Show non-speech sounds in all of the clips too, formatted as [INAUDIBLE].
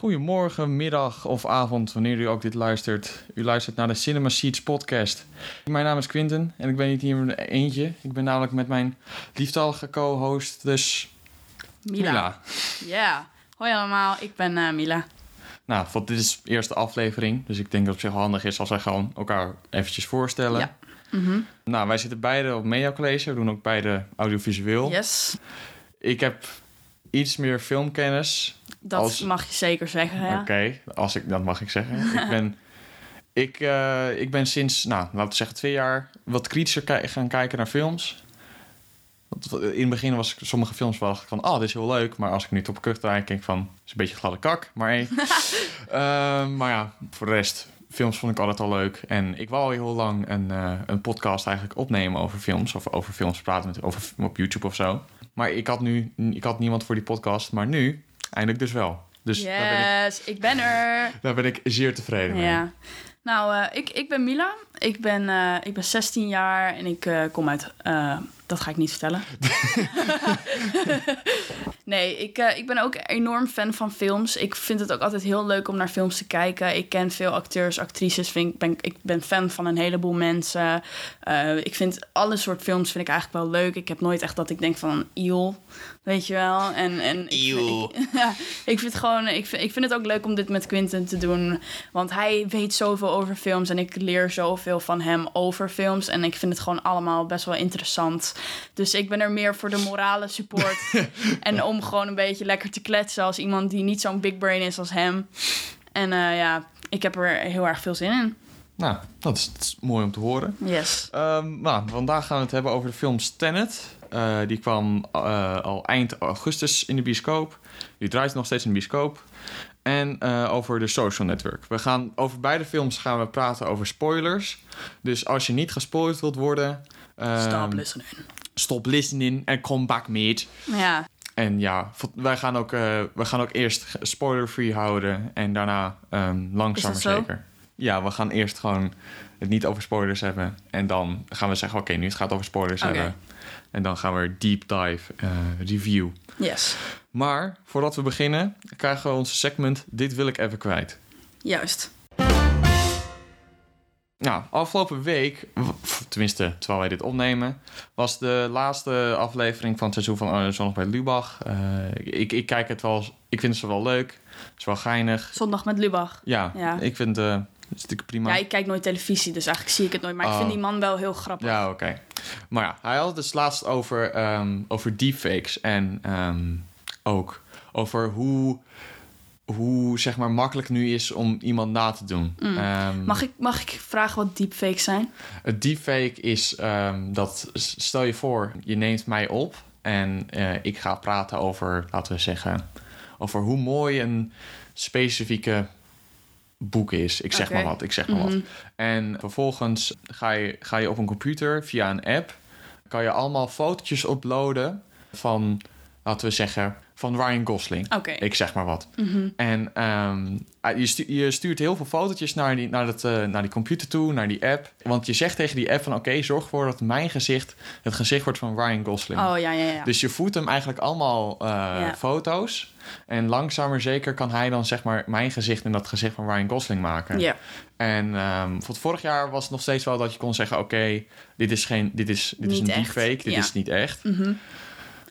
Goedemorgen, middag of avond, wanneer u ook dit luistert. U luistert naar de Cinema Seats podcast. Mijn naam is Quinten en ik ben niet hier eentje. Ik ben namelijk met mijn lieftallige co-host, dus Mila. Ja. Hoi allemaal, ik ben eh, Mila. Nou, want dit is de eerste aflevering, dus ik denk dat het op zich handig is als wij gewoon elkaar eventjes voorstellen. Ja. Mhm. Nou, wij zitten beide op Media College, we doen ook beide audiovisueel. Yes, Ik heb iets meer filmkennis. Dat Als- mag je zeker zeggen. Ja. Oké, als ik dat mag ik zeggen. ik [LAUGHS] ben, ik, eh, ik ben sinds, nou, laten we zeggen twee jaar wat kritischer ki- gaan kijken naar films. Want in het begin was ik sommige films wel van, oh, dit is heel leuk. Maar als ik nu op terug draai, denk ik van, het is een beetje gladde kak. Maar, hey. [LAUGHS] Ehm, maar ja, voor de rest, films vond ik altijd al leuk. En ik wou al heel lang een, eh, een podcast eigenlijk opnemen over films. Of over films praten met, over, op YouTube of zo. Maar ik had nu, ik had niemand voor die podcast. Maar nu, eindelijk dus wel. Dus daar ben ik Yes, ik ben er. [LAUGHS] daar ben ik zeer tevreden mee. Ja. Nou, eh, ik, ik ben Mila. Ik ben, eh, ik ben 16 jaar en ik eh, kom uit... dat ga ik niet vertellen. [LAUGHS] nee, ik, eh, ik ben ook enorm fan van films. Ik vind het ook altijd heel leuk om naar films te kijken. Ik ken veel acteurs, actrices. Vind, ik, ben, ik ben fan van een heleboel mensen. Eh, ik vind alle soort films vind ik eigenlijk wel leuk. Ik heb nooit echt dat ik denk van... Eeuw, weet je wel. En, en ik, ik- [LAUGHS] ja, ik vind gewoon, ik vind, ik vind het ook leuk om dit met Quinten te doen. Want hij weet zoveel over films en ik leer zoveel van hem over films. En ik vind het gewoon allemaal best wel interessant. Dus ik ben er meer voor de morale support. [LAUGHS] en om gewoon een beetje lekker te kletsen als iemand die niet zo'n big brain is als hem. En eh, ja, ik heb er heel erg veel zin in. Nou, dat is, dat is mooi om te horen. Yes. Ehm, nou, vandaag gaan we het hebben over de film Tenet. Eh, die kwam eh, al eind augustus in de bioscoop. Die draait nog steeds in de bioscoop. En over de Social Network. We gaan over beide films gaan we praten over spoilers. Dus als je niet gespoilerd wilt worden... ehm, Stop listening. Stop listening en come back, mate. Ja, En ja, wij gaan ook, eh, we gaan ook eerst spoiler-free houden en daarna ehm langzaam zeker. Ja, we gaan eerst gewoon het niet over spoilers hebben. En dan gaan we zeggen, oké, nu het gaat over spoilers hebben. En dan gaan we deep dive eh, review. yes. Maar voordat we beginnen, krijgen we onze segment Dit wil ik even kwijt. Juist. Nou, afgelopen week, tenminste terwijl wij dit opnemen, was de laatste aflevering van het seizoen van uh, Zondag bij Lubach. Eh, ik, ik kijk het wel, ik vind ze wel leuk. Het is wel geinig. Zondag met Lubach. Ja, Ja. ik vind eh, het natuurlijk prima. Ja, ik kijk nooit televisie, dus eigenlijk zie ik het nooit. Maar ik Oh. vind die man wel heel grappig. Ja, oké. Maar ja, hij had het dus laatst over, ehm, over deepfakes en ehm, ook over hoe, hoe zeg maar makkelijk nu is om iemand na te doen. Ehm, Mm. Mag ik, mag ik vragen wat deepfakes zijn? Het deepfake is ehm, dat, stel je voor, je neemt mij op en eh, ik ga praten over, laten we zeggen, over hoe mooi een specifieke boek is. Ik zeg maar wat, ik zeg maar wat. Mhm. En vervolgens ga je, ga je op een computer via een app, kan je allemaal fotootjes uploaden van, laten we zeggen, van Ryan Gosling. Oké. Ik zeg maar wat. Mhm. En ehm, ah, je, stu- je stuurt heel veel fotootjes naar die, naar, dat, eh, naar die computer toe, naar die app. Want je zegt tegen die app van... oké, zorg ervoor dat mijn gezicht het gezicht wordt van Ryan Gosling. Oh ja, ja, ja. Dus je voedt hem eigenlijk allemaal eh, Ja. foto's. En langzaam maar zeker kan hij dan zeg maar mijn gezicht... en dat gezicht van Ryan Gosling maken. ja. En ehm, voor het vorig jaar was het nog steeds wel dat je kon zeggen... oké, dit is geen, dit is, dit is een echt, deepfake, dit ja. is niet echt. Mhm.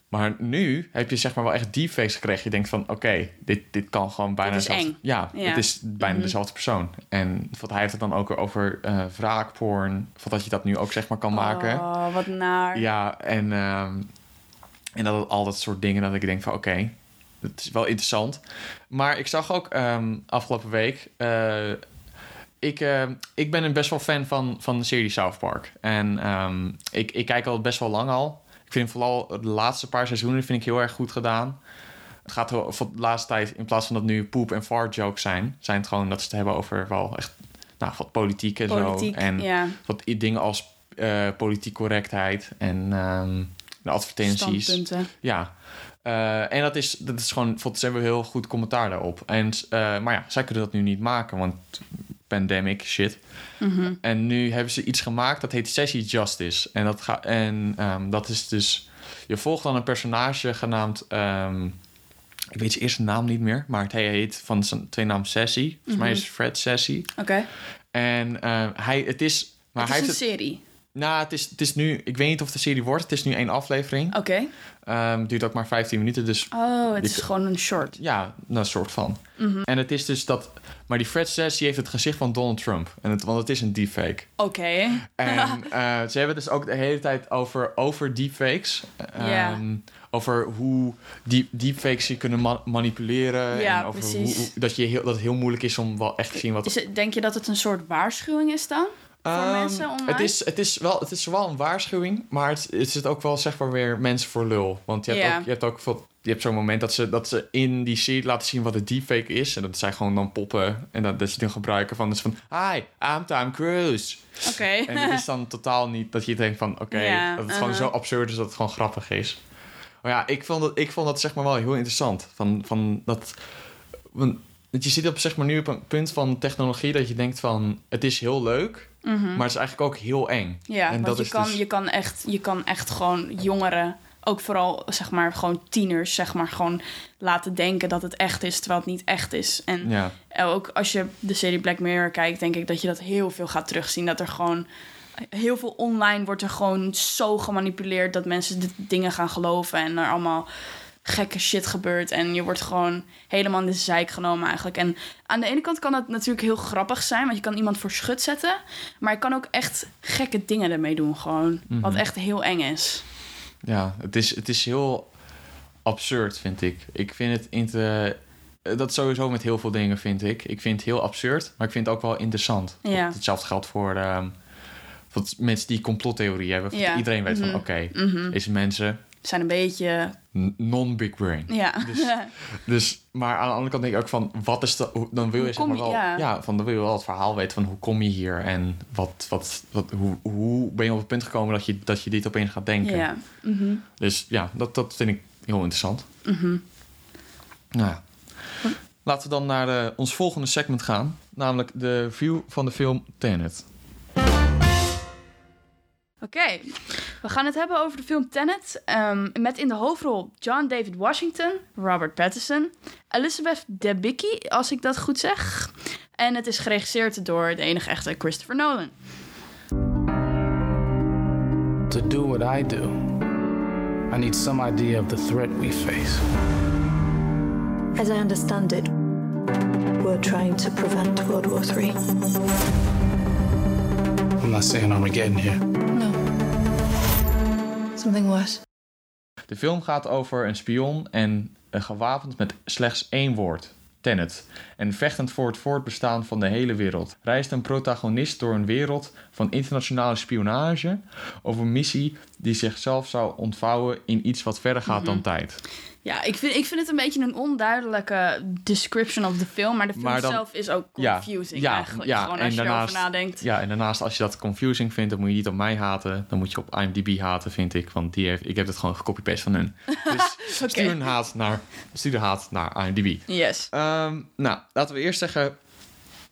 Maar nu heb je zeg maar wel echt deepfakes gekregen. Je denkt van, oké, dit, dit kan gewoon bijna... is dezelfde- eng. Ja, Ja. het is bijna Mhm. dezelfde persoon. En wat hij heeft het dan ook over eh wraakporn. Van dat je dat nu ook zeg maar kan maken. Oh, wat naar. Ja, en, ehm, en dat het al dat soort dingen dat ik denk van, oké, dat is wel interessant. Maar ik zag ook ehm, afgelopen week... eh, ik, eh, ik ben een best wel fan van, van de serie South Park. En ehm, ik, ik kijk al best wel lang al. Ik vind vooral de laatste paar seizoenen vind ik heel erg goed gedaan. Het gaat voor de laatste tijd, in plaats van dat nu poep en fart jokes zijn, zijn het gewoon dat ze het hebben over wel echt nou, wat politiek en Politiek, zo. En ja. wat dingen als eh politiek correctheid en ehm, de advertenties. Standpunten. Ja. Eh, en dat is, dat is gewoon, volgens hebben heel goed commentaar daarop. En, eh, maar ja, zij kunnen dat nu niet maken, want pandemic shit. Mhm. En nu hebben ze iets gemaakt dat heet Sessie Justice. En dat, ga, en, ehm, dat is dus... Je volgt dan een personage genaamd... ehm, Ik weet zijn eerste naam niet meer, maar hij heet van zijn twee naam Sassy. Volgens mij is Fred Sassy. Oké. En eh, hij, het is... Maar Het hij is een heeft het, serie. Nou, het is, het is nu... Ik weet niet of de serie wordt. Het is nu één aflevering. Oké. Ehm, het duurt ook maar 15 minuten, dus Oh, het Die- is gewoon een short. ja, een soort van. En het is dus dat... Maar die Fred Sassy heeft het gezicht van Donald Trump. En het, want het is een deepfake. Oké. [LAUGHS] En eh, ze hebben het dus ook de hele tijd over, over deepfakes. Ehm, Over hoe deep, deepfakes je kunnen ma- manipuleren. Ja, en over precies. Hoe, hoe- dat, je heel, dat het heel moeilijk is om wel echt te zien wat... Is het, denk je dat het een soort waarschuwing is dan? Voor Ehm, mensen online? Het is, het, is wel, het is wel een waarschuwing, maar het, het zit ook wel zeg maar weer mensen voor lul. Want je hebt ook, je hebt ook veel, je hebt zo'n moment dat ze, dat ze in die serie laten zien wat een deepfake is. En dat zijn gewoon dan poppen. En dat, dat ze dan gebruiken van, dus van... Hi, I'm Tom Cruise. Oké. En het is dan totaal niet dat je denkt van... Oké, dat het gewoon uh-huh. zo absurd is dat het gewoon grappig is. Maar ja, ik vond dat, ik vond dat zeg maar wel heel interessant. Van, van dat... Want je zit op, zeg maar, nu op een punt van technologie dat je denkt van... Het is heel leuk, Mhm. maar het is eigenlijk ook heel eng. Ja, en want dat je, is kan, dus- je, kan echt, je kan echt gewoon jongeren, ook vooral zeg maar gewoon tieners, zeg maar gewoon laten denken dat het echt is, terwijl het niet echt is. En Ja, ook als je de serie Black Mirror kijkt, denk ik dat je dat heel veel gaat terugzien. Dat er gewoon heel veel online wordt er gewoon zo gemanipuleerd dat mensen dit dingen gaan geloven en er allemaal gekke shit gebeurt. En je wordt gewoon helemaal in de zeik genomen eigenlijk. En aan de ene kant kan dat natuurlijk heel grappig zijn, want je kan iemand voor schut zetten. Maar je kan ook echt gekke dingen ermee doen gewoon. Wat echt heel eng is. ja het, is, het is heel absurd, vind ik. Ik vind het... In te, dat sowieso met heel veel dingen, vind ik. Ik vind het heel absurd, maar ik vind het ook wel interessant. Ja. Hetzelfde geldt voor... ehm, voor mensen die complottheorie hebben. Ja. Iedereen weet Mhm. van, oké, Mhm. deze mensen... Zijn een beetje... non-big brain. Ja. Dus- [LAUGHS] Dus, maar aan de andere kant denk ik ook van, wat is hoe- dan wil je zeg maar je- wel, ja. ja. van dan wil je wel het verhaal weten van hoe kom je hier en wat, wat, wat, hoe, hoe ben je op het punt gekomen dat je, dat je dit opeens gaat denken. ja. Mhm. Dus ja, dat, dat vind ik heel interessant. Mhm. Nou ja. Laten we dan naar de, ons volgende segment gaan, namelijk de view van de film Tenet. Oké, we gaan het hebben over de film Tenet. ehm, met in de hoofdrol John David Washington, Robert Pattinson, Elizabeth Debicki, als ik dat goed zeg. En het is geregisseerd door de enige echte Christopher Nolan. To do what I do, I need some idea of the threat we face. As I understand it, we're trying to prevent World War III. I'm not saying Armageddon here. No. Something worse. De film gaat over een spion en een gewapend met slechts één woord. Tenet. En vechtend voor het voortbestaan van de hele wereld. Reist een protagonist door een wereld van internationale spionage... of een missie die zichzelf zou ontvouwen in iets wat verder gaat dan tijd. Ja, ik vind, ik vind het een beetje een onduidelijke description of the film. Maar de film Maar dan- zelf is ook confusing ja, eigenlijk. ja, Gewoon en als je daarnaast- erover nadenkt. Ja, en daarnaast als je dat confusing vindt... dan moet je niet op mij haten. Dan moet je op IMDb haten, vind ik. Want die heeft, ik heb het gewoon gecopy-paste van hun. [LAUGHS] Dus stuur, een haat naar, stuur de haat naar IMDb. Yes. Ehm, nou, laten we eerst zeggen...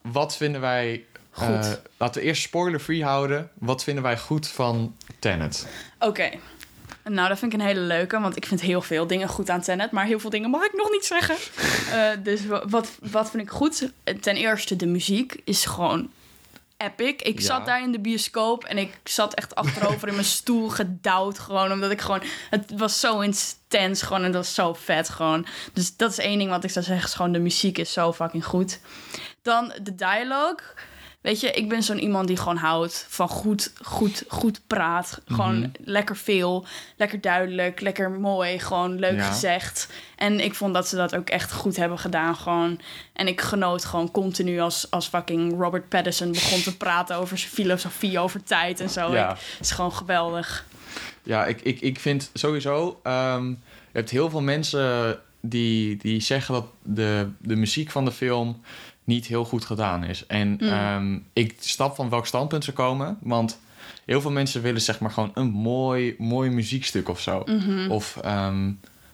Wat vinden wij... Goed. eh, laten we eerst spoiler-free houden. Wat vinden wij goed van Tenet? Oké. Nou, dat vind ik een hele leuke, want ik vind heel veel dingen goed aan Tenet, maar heel veel dingen mag ik nog niet zeggen. [LAUGHS] Eh, dus wa- wat, wat vind ik goed? Ten eerste, de muziek is gewoon epic. Ik Ja. zat daar in de bioscoop en ik zat echt achterover in mijn [LAUGHS] stoel gedouwd gewoon, omdat ik gewoon... Het was zo intens gewoon en dat was zo vet gewoon. Dus dat is één ding wat ik zou zeggen, is gewoon de muziek is zo fucking goed. Dan de dialogue. Weet je, ik ben zo'n iemand die gewoon houdt van goed, goed, goed praat. Gewoon Mhm. lekker veel, lekker duidelijk, lekker mooi, gewoon leuk Ja. gezegd. En ik vond dat ze dat ook echt goed hebben gedaan gewoon. En ik genoot gewoon continu als, als fucking Robert Pattinson begon te praten over zijn filosofie over tijd en zo. Ja. Ik- Het is gewoon geweldig. Ja, ik, ik, ik vind sowieso... ehm, je hebt heel veel mensen die, die zeggen dat de, de muziek van de film niet heel goed gedaan is. En Mm. ehm, ik snap van welk standpunt ze komen. Want heel veel mensen willen zeg maar gewoon een mooi, mooi muziekstuk of zo. Mhm. Of ehm,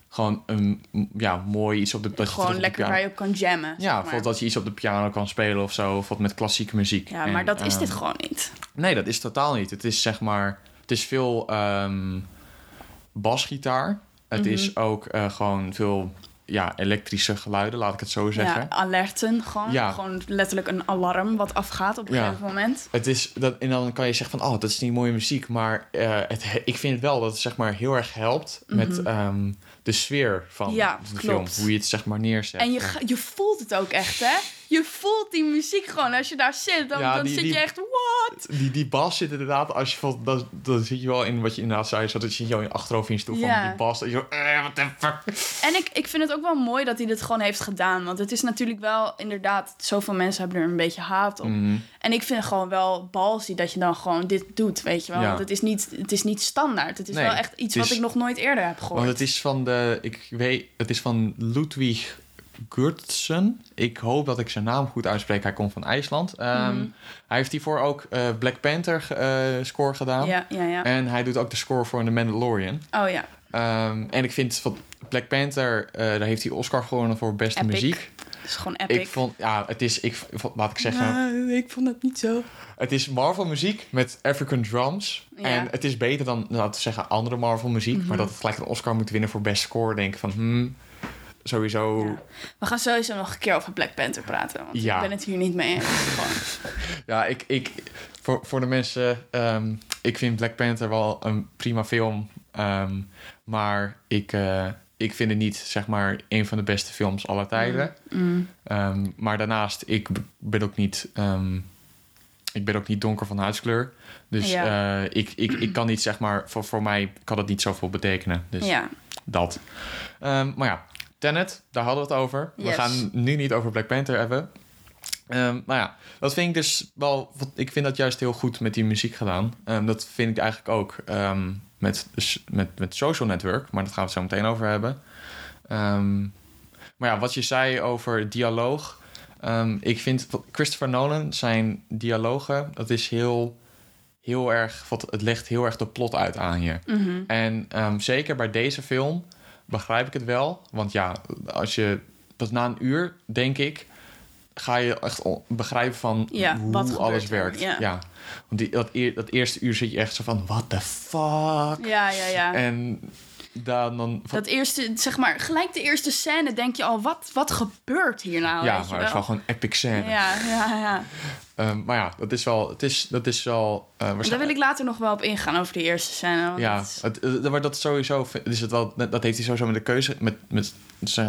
gewoon een ja, mooi iets op de... Dat Gewoon lekker piano- waar je op kan jammen. zeg Ja, maar. dat je iets op de piano kan spelen of zo. Of wat met klassieke muziek. Ja, En, maar dat is ehm, dit gewoon niet. Nee, dat is totaal niet. Het is zeg maar... Het is veel basgitaar. Het Mhm. is ook eh, gewoon veel ja, elektrische geluiden, laat ik het zo zeggen. Ja, alerten gewoon. Ja. Gewoon letterlijk een alarm wat afgaat op een Ja. gegeven moment. Het is, dat, en dan kan je zeggen van, oh, dat is niet mooie muziek. Maar eh, het, ik vind wel dat het zeg maar heel erg helpt met ehm, de sfeer van Mhm. De klopt. film. Hoe je het zeg maar neerzet. En je, je voelt het ook echt, hè? Je voelt die muziek gewoon. Als je daar zit, dan, Ja, dan die- zit die- je echt, what? Die, die bas zit inderdaad, als je valt, dan, dan zit je wel in wat je inderdaad zei, zo dat je jou in je achterhoofd in je stoel Ja. van die bas. Dat je zo, eh, what the fuck. En ik, ik vind het ook wel mooi dat hij dit gewoon heeft gedaan. Want het is natuurlijk wel, inderdaad, zoveel mensen hebben er een beetje haat op. Mhm. En ik vind het gewoon wel balsy dat je dan gewoon dit doet, weet je wel. Ja. Want het is, niet, het is niet standaard. Het is Nee, wel echt iets is- wat ik nog nooit eerder heb gehoord. Want het is van de, ik weet, het is van Ludwig Gurtsen. Ik hoop dat ik zijn naam goed uitspreek. Hij komt van IJsland. Ehm, Mhm. Hij heeft hiervoor ook eh, Black Panther eh, score gedaan. Ja, ja, ja. En hij doet ook de score voor The Mandalorian. Oh ja, Ehm, en ik vind van Black Panther, eh, daar heeft hij Oscar gewonnen voor beste Epic. muziek. het is gewoon epic. Ik vond, ja, het is, ik, laat ik zeggen, ik vond het niet zo. het is Marvel muziek met African drums. Ja. En het is beter dan, laten we zeggen, andere Marvel muziek. Mhm. Maar dat het gelijk een Oscar moet winnen voor best score, denk ik van, hmm, sowieso. Ja. We gaan sowieso nog een keer over Black Panther praten. Want Ja. ik ben het hier niet mee eens. [LAUGHS] Ja, ik, ik, voor, voor de mensen, ehm, ik vind Black Panther wel een prima film. Ehm, maar ik, eh, ik vind het niet, zeg maar, een van de beste films aller tijden. Mm. Ehm, maar daarnaast, ik ben ook niet, ik ben ook niet donker van huidskleur. Dus Ja. eh, ik, ik, ik kan niet, zeg maar, voor, voor mij kan het niet zoveel betekenen. Dus Ja, dat. Maar ja, Tenet, daar hadden we het over. We gaan nu niet over Black Panther hebben. Ehm nou ja, dat vind ik dus wel... Ik vind dat juist heel goed met die muziek gedaan. Ehm, dat vind ik eigenlijk ook ehm, met, met, met Social Network. Maar dat gaan we het zo meteen over hebben. Maar ja, wat je zei over dialoog. ik vind Christopher Nolan, zijn dialogen... dat is heel, heel erg... wat- Het legt heel erg de plot uit aan je. Mhm. En zeker bij deze film begrijp ik het wel. Want ja, als je pas na een uur, denk ik, ga je echt begrijpen van Ja, hoe alles er? werkt. Ja. Ja. Want die, dat, dat eerste uur zit je echt zo van, what the fuck? ja, ja. ja. En dan... dan Dat eerste, zeg maar, gelijk de eerste scène denk je al, wat, wat gebeurt hier nou? ja, weet maar het is wel gewoon epic scène. Ja, ja, ja. Ehm, maar ja, dat is wel... Het is, dat is wel eh, Daar wil ik later nog wel op ingaan over de eerste scène. Ja, dat is- het, eh, maar dat sowieso is het wel, dat heeft hij sowieso met de keuze, met, met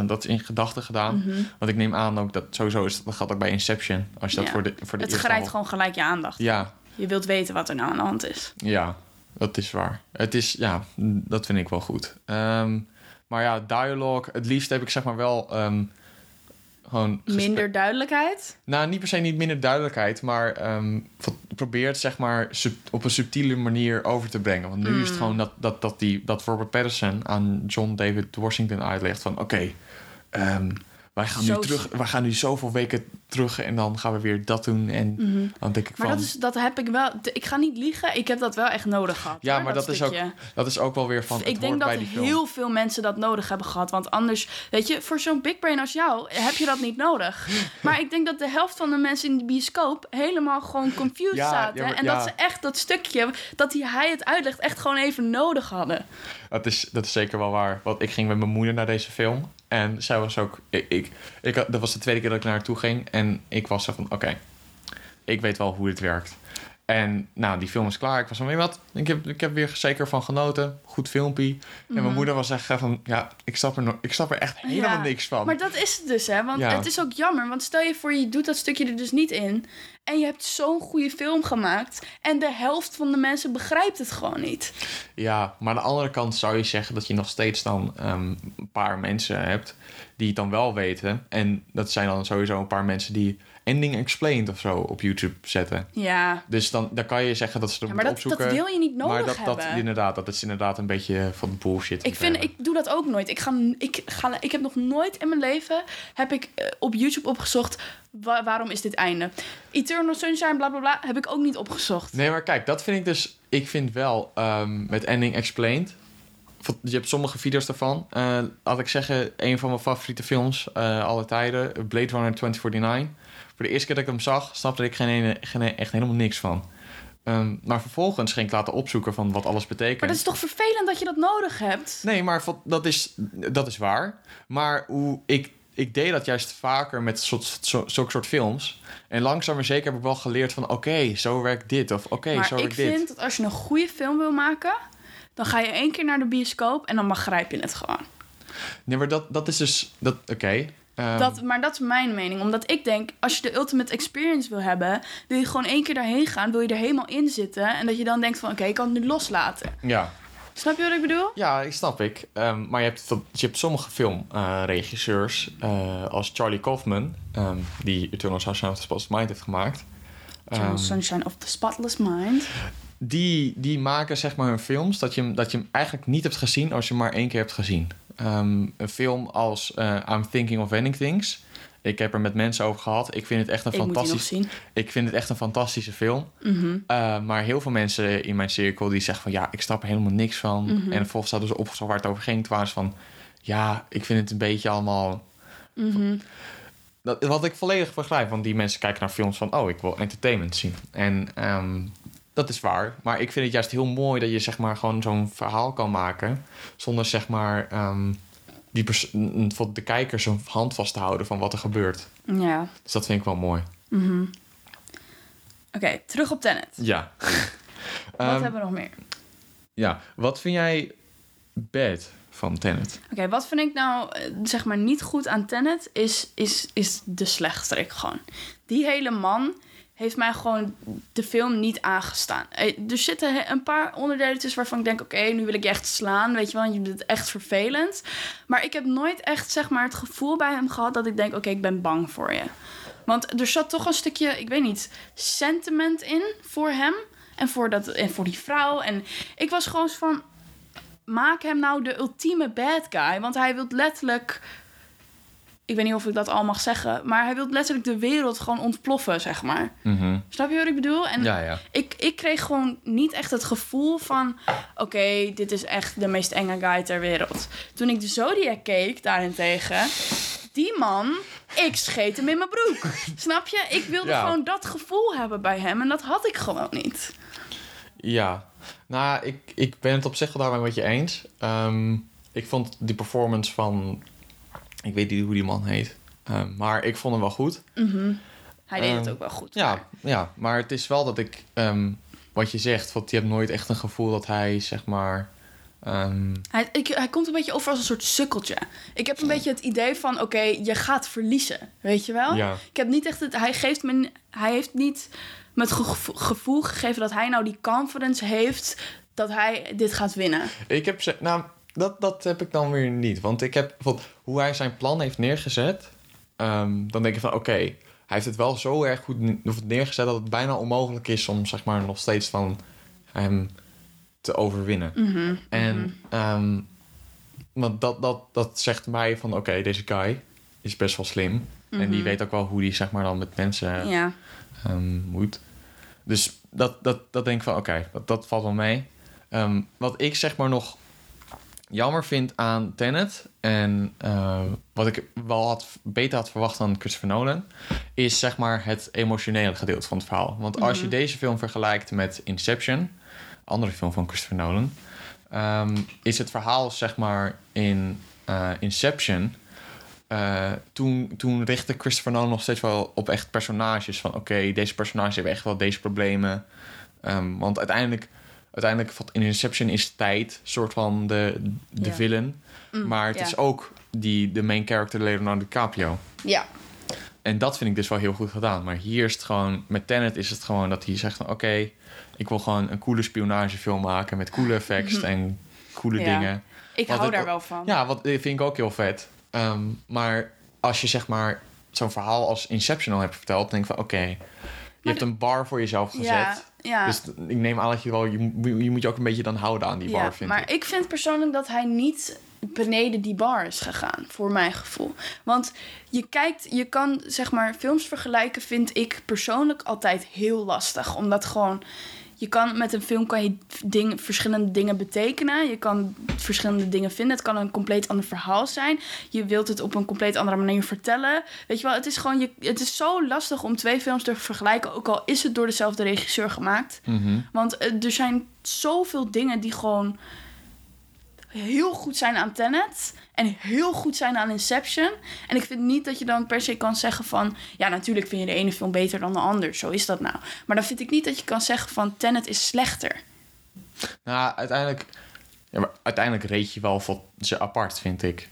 dat in gedachten gedaan. Mhm. Want ik neem aan ook dat sowieso is, dat gaat ook bij Inception. Als je dat voor de, voor de het grijpt gewoon gelijk je aandacht. Ja, Je wilt weten wat er nou aan de hand is. ja, dat is waar. Het is, ja, dat vind ik wel goed. Ehm, maar ja, dialogue, het liefst heb ik zeg maar wel ehm, gewoon... Minder duidelijkheid. Nou, niet per se niet minder duidelijkheid, maar wat- probeer het zeg maar op een subtiele manier over te brengen. Want nu is het gewoon dat, dat, dat, die, dat Robert Patterson aan John David Washington uitlegt van... oké, wij, gaan nu terug, wij gaan nu zoveel weken terug en dan gaan we weer dat doen. En dan denk ik Maar van... dat, is, dat heb ik wel. Ik ga niet liegen, ik heb dat wel echt nodig gehad. ja, hoor, maar dat, is ook, dat is ook wel weer van... het Ik denk dat heel veel mensen dat nodig hebben gehad. Want anders, weet je, voor zo'n big brain als jou heb je dat niet nodig. [LAUGHS] Maar ik denk dat de helft van de mensen in de bioscoop helemaal gewoon confused Ja, zaten. ja, maar- en ja. dat ze echt dat stukje, dat hij, het uitlegt, echt gewoon even nodig hadden. Dat is, dat is zeker wel waar. Want ik ging met mijn moeder naar deze film. En zij was ook... Ik, ik, ik, dat was de tweede keer dat ik naar haar toe ging. En ik was zo van, oké, ik weet wel hoe dit werkt. En nou, die film is klaar. Ik was van, weet je wat? Ik heb, ik heb weer zeker van genoten. Goed filmpje. En mijn moeder was echt van, ja, ik snap er, ik snap er echt helemaal Mhm. Ja, niks van. Maar dat is het dus, hè? Want Ja. het is ook jammer. Want stel je voor, je doet dat stukje er dus niet in. En je hebt zo'n goede film gemaakt. En de helft van de mensen begrijpt het gewoon niet. Ja, maar aan de andere kant zou je zeggen dat je nog steeds dan ehm, een paar mensen hebt die het dan wel weten. En dat zijn dan sowieso een paar mensen die Ending Explained of zo op YouTube zetten. Ja, Dus dan, dan kan je zeggen dat ze dat ja maar moeten dat, dat opzoeken. wil je niet nodig maar dat, hebben. dat, inderdaad, dat is inderdaad een beetje van bullshit. Ik, vind, ik doe dat ook nooit. Ik, ga, ik, ga, ik heb nog nooit in mijn leven heb ik, eh, op YouTube opgezocht... wa- waarom is dit einde? Eternal Sunshine, bla bla bla, heb ik ook niet opgezocht. Nee, maar kijk, dat vind ik dus... Ik vind wel voor met Ending Explained... Je hebt sommige video's daarvan. Eh, laat ik zeggen, een van mijn favoriete films eh alle tijden. Blade Runner 2049. Voor de eerste keer dat ik hem zag, snapte ik geen, ene- geen, echt helemaal niks van. Ehm, maar vervolgens ging ik laten opzoeken van wat alles betekent. Maar dat is toch vervelend dat je dat nodig hebt? Nee, maar dat is, dat is waar. Maar hoe ik, ik deed dat juist vaker met soort, zulke soort films. En langzaam maar zeker heb ik wel geleerd van... oké, zo werkt dit. Of oké, maar zo ik werkt dit. vind dat als je een goede film wil maken... dan ga je één keer naar de bioscoop en dan begrijp je het gewoon. Nee, maar dat, dat is dus... dat Oké. Ehm, Dat, maar dat is mijn mening. Omdat ik denk, als je de ultimate experience wil hebben... wil je gewoon één keer daarheen gaan, wil je er helemaal in zitten... en dat je dan denkt van, oké, ik kan het nu loslaten. Ja. Snap je wat ik bedoel? ja, ik snap ik. Ehm, maar je hebt, dat- je hebt sommige filmregisseurs... eh, als Charlie Kaufman... ehm, die Eternal Sunshine of the Spotless Mind heeft gemaakt... Eternal Sunshine of the Spotless Mind. die, die maken zeg maar hun films dat je, dat je hem eigenlijk niet hebt gezien als je hem maar één keer hebt gezien. Ehm, een film als eh, I'm Thinking of Ending Things. Ik heb er met mensen over gehad. Ik vind het echt een Ik fantastisch. Ik vind het echt een fantastische film. Mhm. Eh, maar heel veel mensen in mijn cirkel die zeggen van ja, ik snap er helemaal niks van. Mhm. En vervolgens hadden ze opgezocht waar het over ging. Waren ze van ja, ik vind het een beetje allemaal. Mhm. Dat, wat ik volledig begrijp, want die mensen kijken naar films van oh, ik wil entertainment zien. En ehm, dat is waar. Maar ik vind het juist heel mooi dat je zeg maar gewoon zo'n verhaal kan maken zonder zeg maar ehm, die n- de kijker zijn hand vast te houden van wat er gebeurt. Ja. Dus dat vind ik wel mooi. Mhm. Oké, terug op Tenet. Ja. [LAUGHS] Wat Ehm, hebben we nog meer? Ja, wat vind jij bad van Tenet? Oké, wat vind ik nou eh, zeg maar niet goed aan Tenet is, is, is de slechterik gewoon. Die hele man heeft mij gewoon de film niet aangestaan. Eh, Er zitten een paar onderdelen tussen waarvan ik denk... oké, nu wil ik je echt slaan, weet je wel. Je bent het echt vervelend. Maar ik heb nooit echt zeg maar, het gevoel bij hem gehad... dat ik denk, oké, ik ben bang voor je. Want er zat toch een stukje, ik weet niet, sentiment in voor hem... En voor, dat, en voor die vrouw. En ik was gewoon van maak hem nou de ultieme bad guy. Want hij wil letterlijk. Ik weet niet of ik dat al mag zeggen. Maar hij wil letterlijk de wereld gewoon ontploffen, zeg maar. Snap je wat ik bedoel? En Ja, ja. ik, ik kreeg gewoon niet echt het gevoel van... Oké, dit is echt de meest enge guy ter wereld. Toen ik de Zodiac keek, daarentegen... Die man, ik scheet hem in mijn broek. Snap je? Ik wilde Ja. gewoon dat gevoel hebben bij hem. En dat had ik gewoon niet. Ja, nou, ik, ik ben het op zich wel daarmee met je eens. Ehm, ik vond die performance van... Ik weet niet hoe die man heet. Ehm, maar ik vond hem wel goed. Mhm. Hij deed het Ehm, ook wel goed. Ja, ja, maar het is wel dat ik... ehm, wat je zegt, want je hebt nooit echt een gevoel dat hij, zeg maar... Hij, ik, hij komt een beetje over als een soort sukkeltje. Ik heb een beetje het idee van, oké, je gaat verliezen. Weet je wel? Ja. Ik heb niet echt het... Hij, geeft me, hij heeft niet me het gevo- gevoel gegeven dat hij nou die confidence heeft... dat hij dit gaat winnen. Ik heb ze, nou, dat, dat heb ik dan weer niet. Want ik heb hoe hij zijn plan heeft neergezet. ehm, dan denk ik van oké, hij heeft het wel zo erg goed neergezet dat het bijna onmogelijk is om zeg maar nog steeds van hem te overwinnen. Mhm, En ehm, want dat, dat, dat zegt mij van oké, deze guy is best wel slim. En die weet ook wel hoe die zeg maar dan met mensen Mhm. Ja. ehm, moet. Dus dat, dat, dat denk ik van, oké, dat, dat valt wel mee. Wat ik zeg maar nog jammer vind aan Tenet... en eh, wat ik wel had, beter had verwacht dan Christopher Nolan... is zeg maar het emotionele gedeelte van het verhaal. Want als je deze film vergelijkt met Inception... andere film van Christopher Nolan... ehm, is het verhaal zeg maar in eh, Inception... Eh, toen, toen richtte Christopher Nolan nog steeds wel op echt personages. Van oké, deze personages hebben echt wel deze problemen. Ehm, want uiteindelijk, uiteindelijk valt in Inception is tijd soort van de, de Ja. villain. Mm, maar het ja. is ook die, de main character Leonardo DiCaprio. Ja. En dat vind ik dus wel heel goed gedaan. Maar hier is het gewoon, met Tenet is het gewoon dat hij zegt van oké, ik wil gewoon een coole spionagefilm maken met coole effects en coole Mhm. Ja. dingen. Ik Wat hou ik daar wel van. Ja, wat vind ik ook heel vet. Ehm, maar als je zeg maar zo'n verhaal als Inception al hebt verteld, denk ik van oké, je hebt een bar voor jezelf gezet. Ja. Dus ik neem aan dat je wel, je, moet- je moet je ook een beetje dan houden aan die bar, ja, vind maar ik. ik vind persoonlijk dat hij niet beneden die bar is gegaan, voor mijn gevoel. Want je kijkt, je kan zeg maar films vergelijken, vind ik persoonlijk altijd heel lastig. Omdat gewoon, je kan met een film kan je ding, verschillende dingen betekenen. Je kan verschillende dingen vinden. Het kan een compleet ander verhaal zijn. Je wilt het op een compleet andere manier vertellen. Weet je wel, het is gewoon je, het is zo lastig om twee films te vergelijken. Ook al is het door dezelfde regisseur gemaakt. Mhm. Want eh, er zijn zoveel dingen die gewoon heel goed zijn aan Tenet. En heel goed zijn aan Inception. En ik vind niet dat je dan per se kan zeggen van... Ja, natuurlijk vind je de ene film beter dan de ander. Zo is dat nou. Maar dan vind ik niet dat je kan zeggen van... Tenet is slechter. Nou, uiteindelijk, ja, maar uiteindelijk reed je wel voor ze apart, vind ik.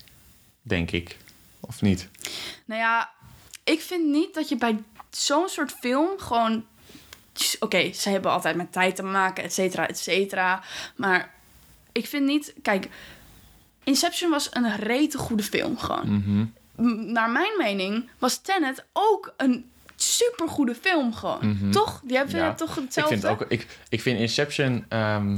Denk ik. Of niet? Nou ja, ik vind niet dat je bij zo'n soort film gewoon... Oké, ze hebben altijd met tijd te maken, et cetera, et cetera. Maar ik vind niet... Kijk, Inception was een rete goede film gewoon. Mhm. Naar mijn mening was Tenet ook een supergoede film gewoon. Toch? Die hebben Mhm. Ja. toch Ik hetzelfde? vind, ook, ik, ik vind Inception... ehm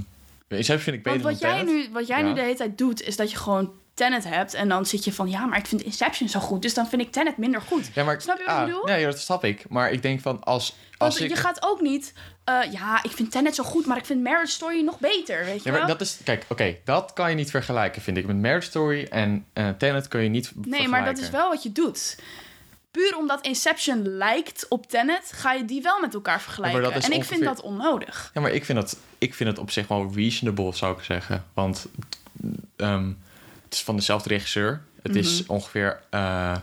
Inception vind ik beter Want wat dan jij, Tenet. nu, wat jij Ja. nu de hele tijd doet, is dat je gewoon Tenet hebt. En dan zit je van, ja, maar ik vind Inception zo goed. Dus dan vind ik Tenet minder goed. Ja, maar, Snap je wat ik ah, bedoel? Ja, dat snap ik. Maar ik denk van als... Want als ik, je gaat ook niet, eh, ja, ik vind Tenet zo goed, maar ik vind Marriage Story nog beter, weet je Ja, maar wel? dat is... Kijk, oké, dat kan je niet vergelijken, vind ik. Met Marriage Story en eh Tenet kun je niet nee, vergelijken. maar dat is wel wat je doet. Puur omdat Inception lijkt op Tenet, ga je die wel met elkaar vergelijken. en ik vind dat onnodig. Ja, maar ik vind, dat, ik vind het op zich wel reasonable, zou ik zeggen. Want ehm, het is van dezelfde regisseur. Het is Mhm. ongeveer het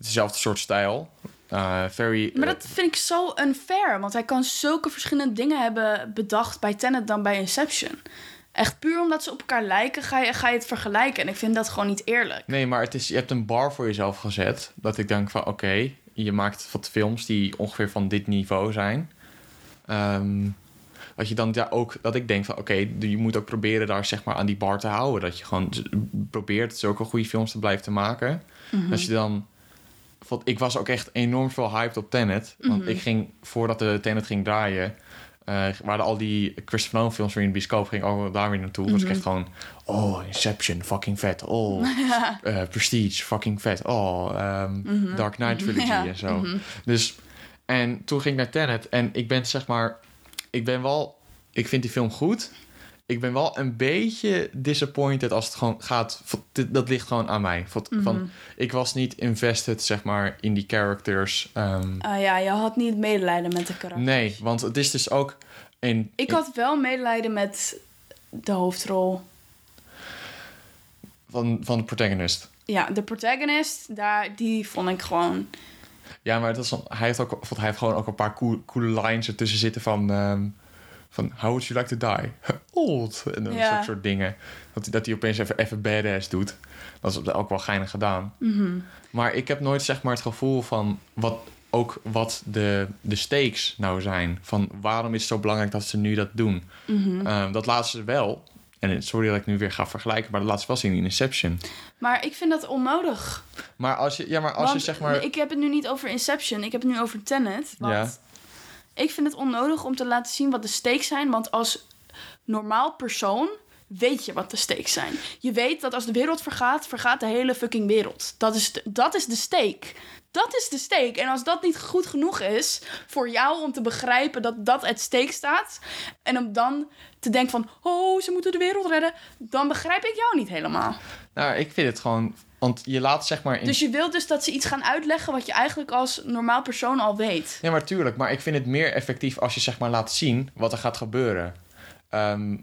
is dezelfde soort stijl. Very, Maar eh, dat vind ik zo unfair, want hij kan zulke verschillende dingen hebben bedacht bij Tenet dan bij Inception. Echt puur omdat ze op elkaar lijken, ga je, ga je het vergelijken. En ik vind dat gewoon niet eerlijk. Nee, maar het is, je hebt een bar voor jezelf gezet. Dat ik denk van, oké, je maakt wat films die ongeveer van dit niveau zijn. Ehm, dat je dan ja, ook, dat ik denk van, oké, je moet ook proberen daar zeg maar aan die bar te houden. Dat je gewoon probeert zulke goede films te blijven te maken. Als je dan, want ik was ook echt enorm veel hyped op Tenet. Want ik ging, voordat de Tenet ging draaien, eh waren al die Christopher Nolan films weer in de bioscoop, ging ook daar weer naartoe. Was ik echt gewoon, oh, Inception, fucking vet. Oh, [LAUGHS] eh, Prestige, fucking vet. Oh, ehm, Dark Knight Trilogy Ja, en zo. Dus, en toen ging ik naar Tenet en ik ben zeg maar, ik ben wel, ik vind die film goed. Ik ben wel een beetje disappointed als het gewoon gaat. Dat ligt gewoon aan mij. Van, van, ik was niet invested, zeg maar, in die characters. ehm, Ah ja, je had niet medelijden met de karakter. nee, want het is dus ook in. Ik in- had wel medelijden met de hoofdrol. van, van de protagonist. Ja, de protagonist, daar, die vond ik gewoon... Ja, maar dat is, hij, heeft ook, hij heeft gewoon ook een paar cool, coole lines ertussen zitten van... ehm, van How would you like to die? [LAUGHS] Old. En dan Ja. soort dingen. Dat, hij- dat hij opeens even, even badass doet. Dat is ook wel geinig gedaan. Mhm. Maar ik heb nooit zeg maar het gevoel van... Wat, ook wat de, de stakes nou zijn. Van waarom is het zo belangrijk dat ze nu dat doen? Mhm. Ehm, dat laten ze wel... En sorry dat ik nu weer ga vergelijken... maar dat ze wel zien in Inception. Maar ik vind dat onnodig. Maar als je, ja, maar als Want je zeg maar... Ik heb het nu niet over Inception, ik heb het nu over Tenet. Ja. Ik vind het onnodig om te laten zien wat de stakes zijn. Want als normaal persoon weet je wat de stakes zijn. Je weet dat als de wereld vergaat, vergaat de hele fucking wereld. Dat is de, dat is de stake. Dat is de stake. En als dat niet goed genoeg is voor jou om te begrijpen dat dat het stake staat... en om dan te denken van, oh, ze moeten de wereld redden... dan begrijp ik jou niet helemaal. Nou, ik vind het gewoon... Want je laat zeg maar... In... Dus je wilt dus dat ze iets gaan uitleggen wat je eigenlijk als normaal persoon al weet. Ja, maar tuurlijk. Maar ik vind het meer effectief als je zeg maar laat zien wat er gaat gebeuren. Ehm,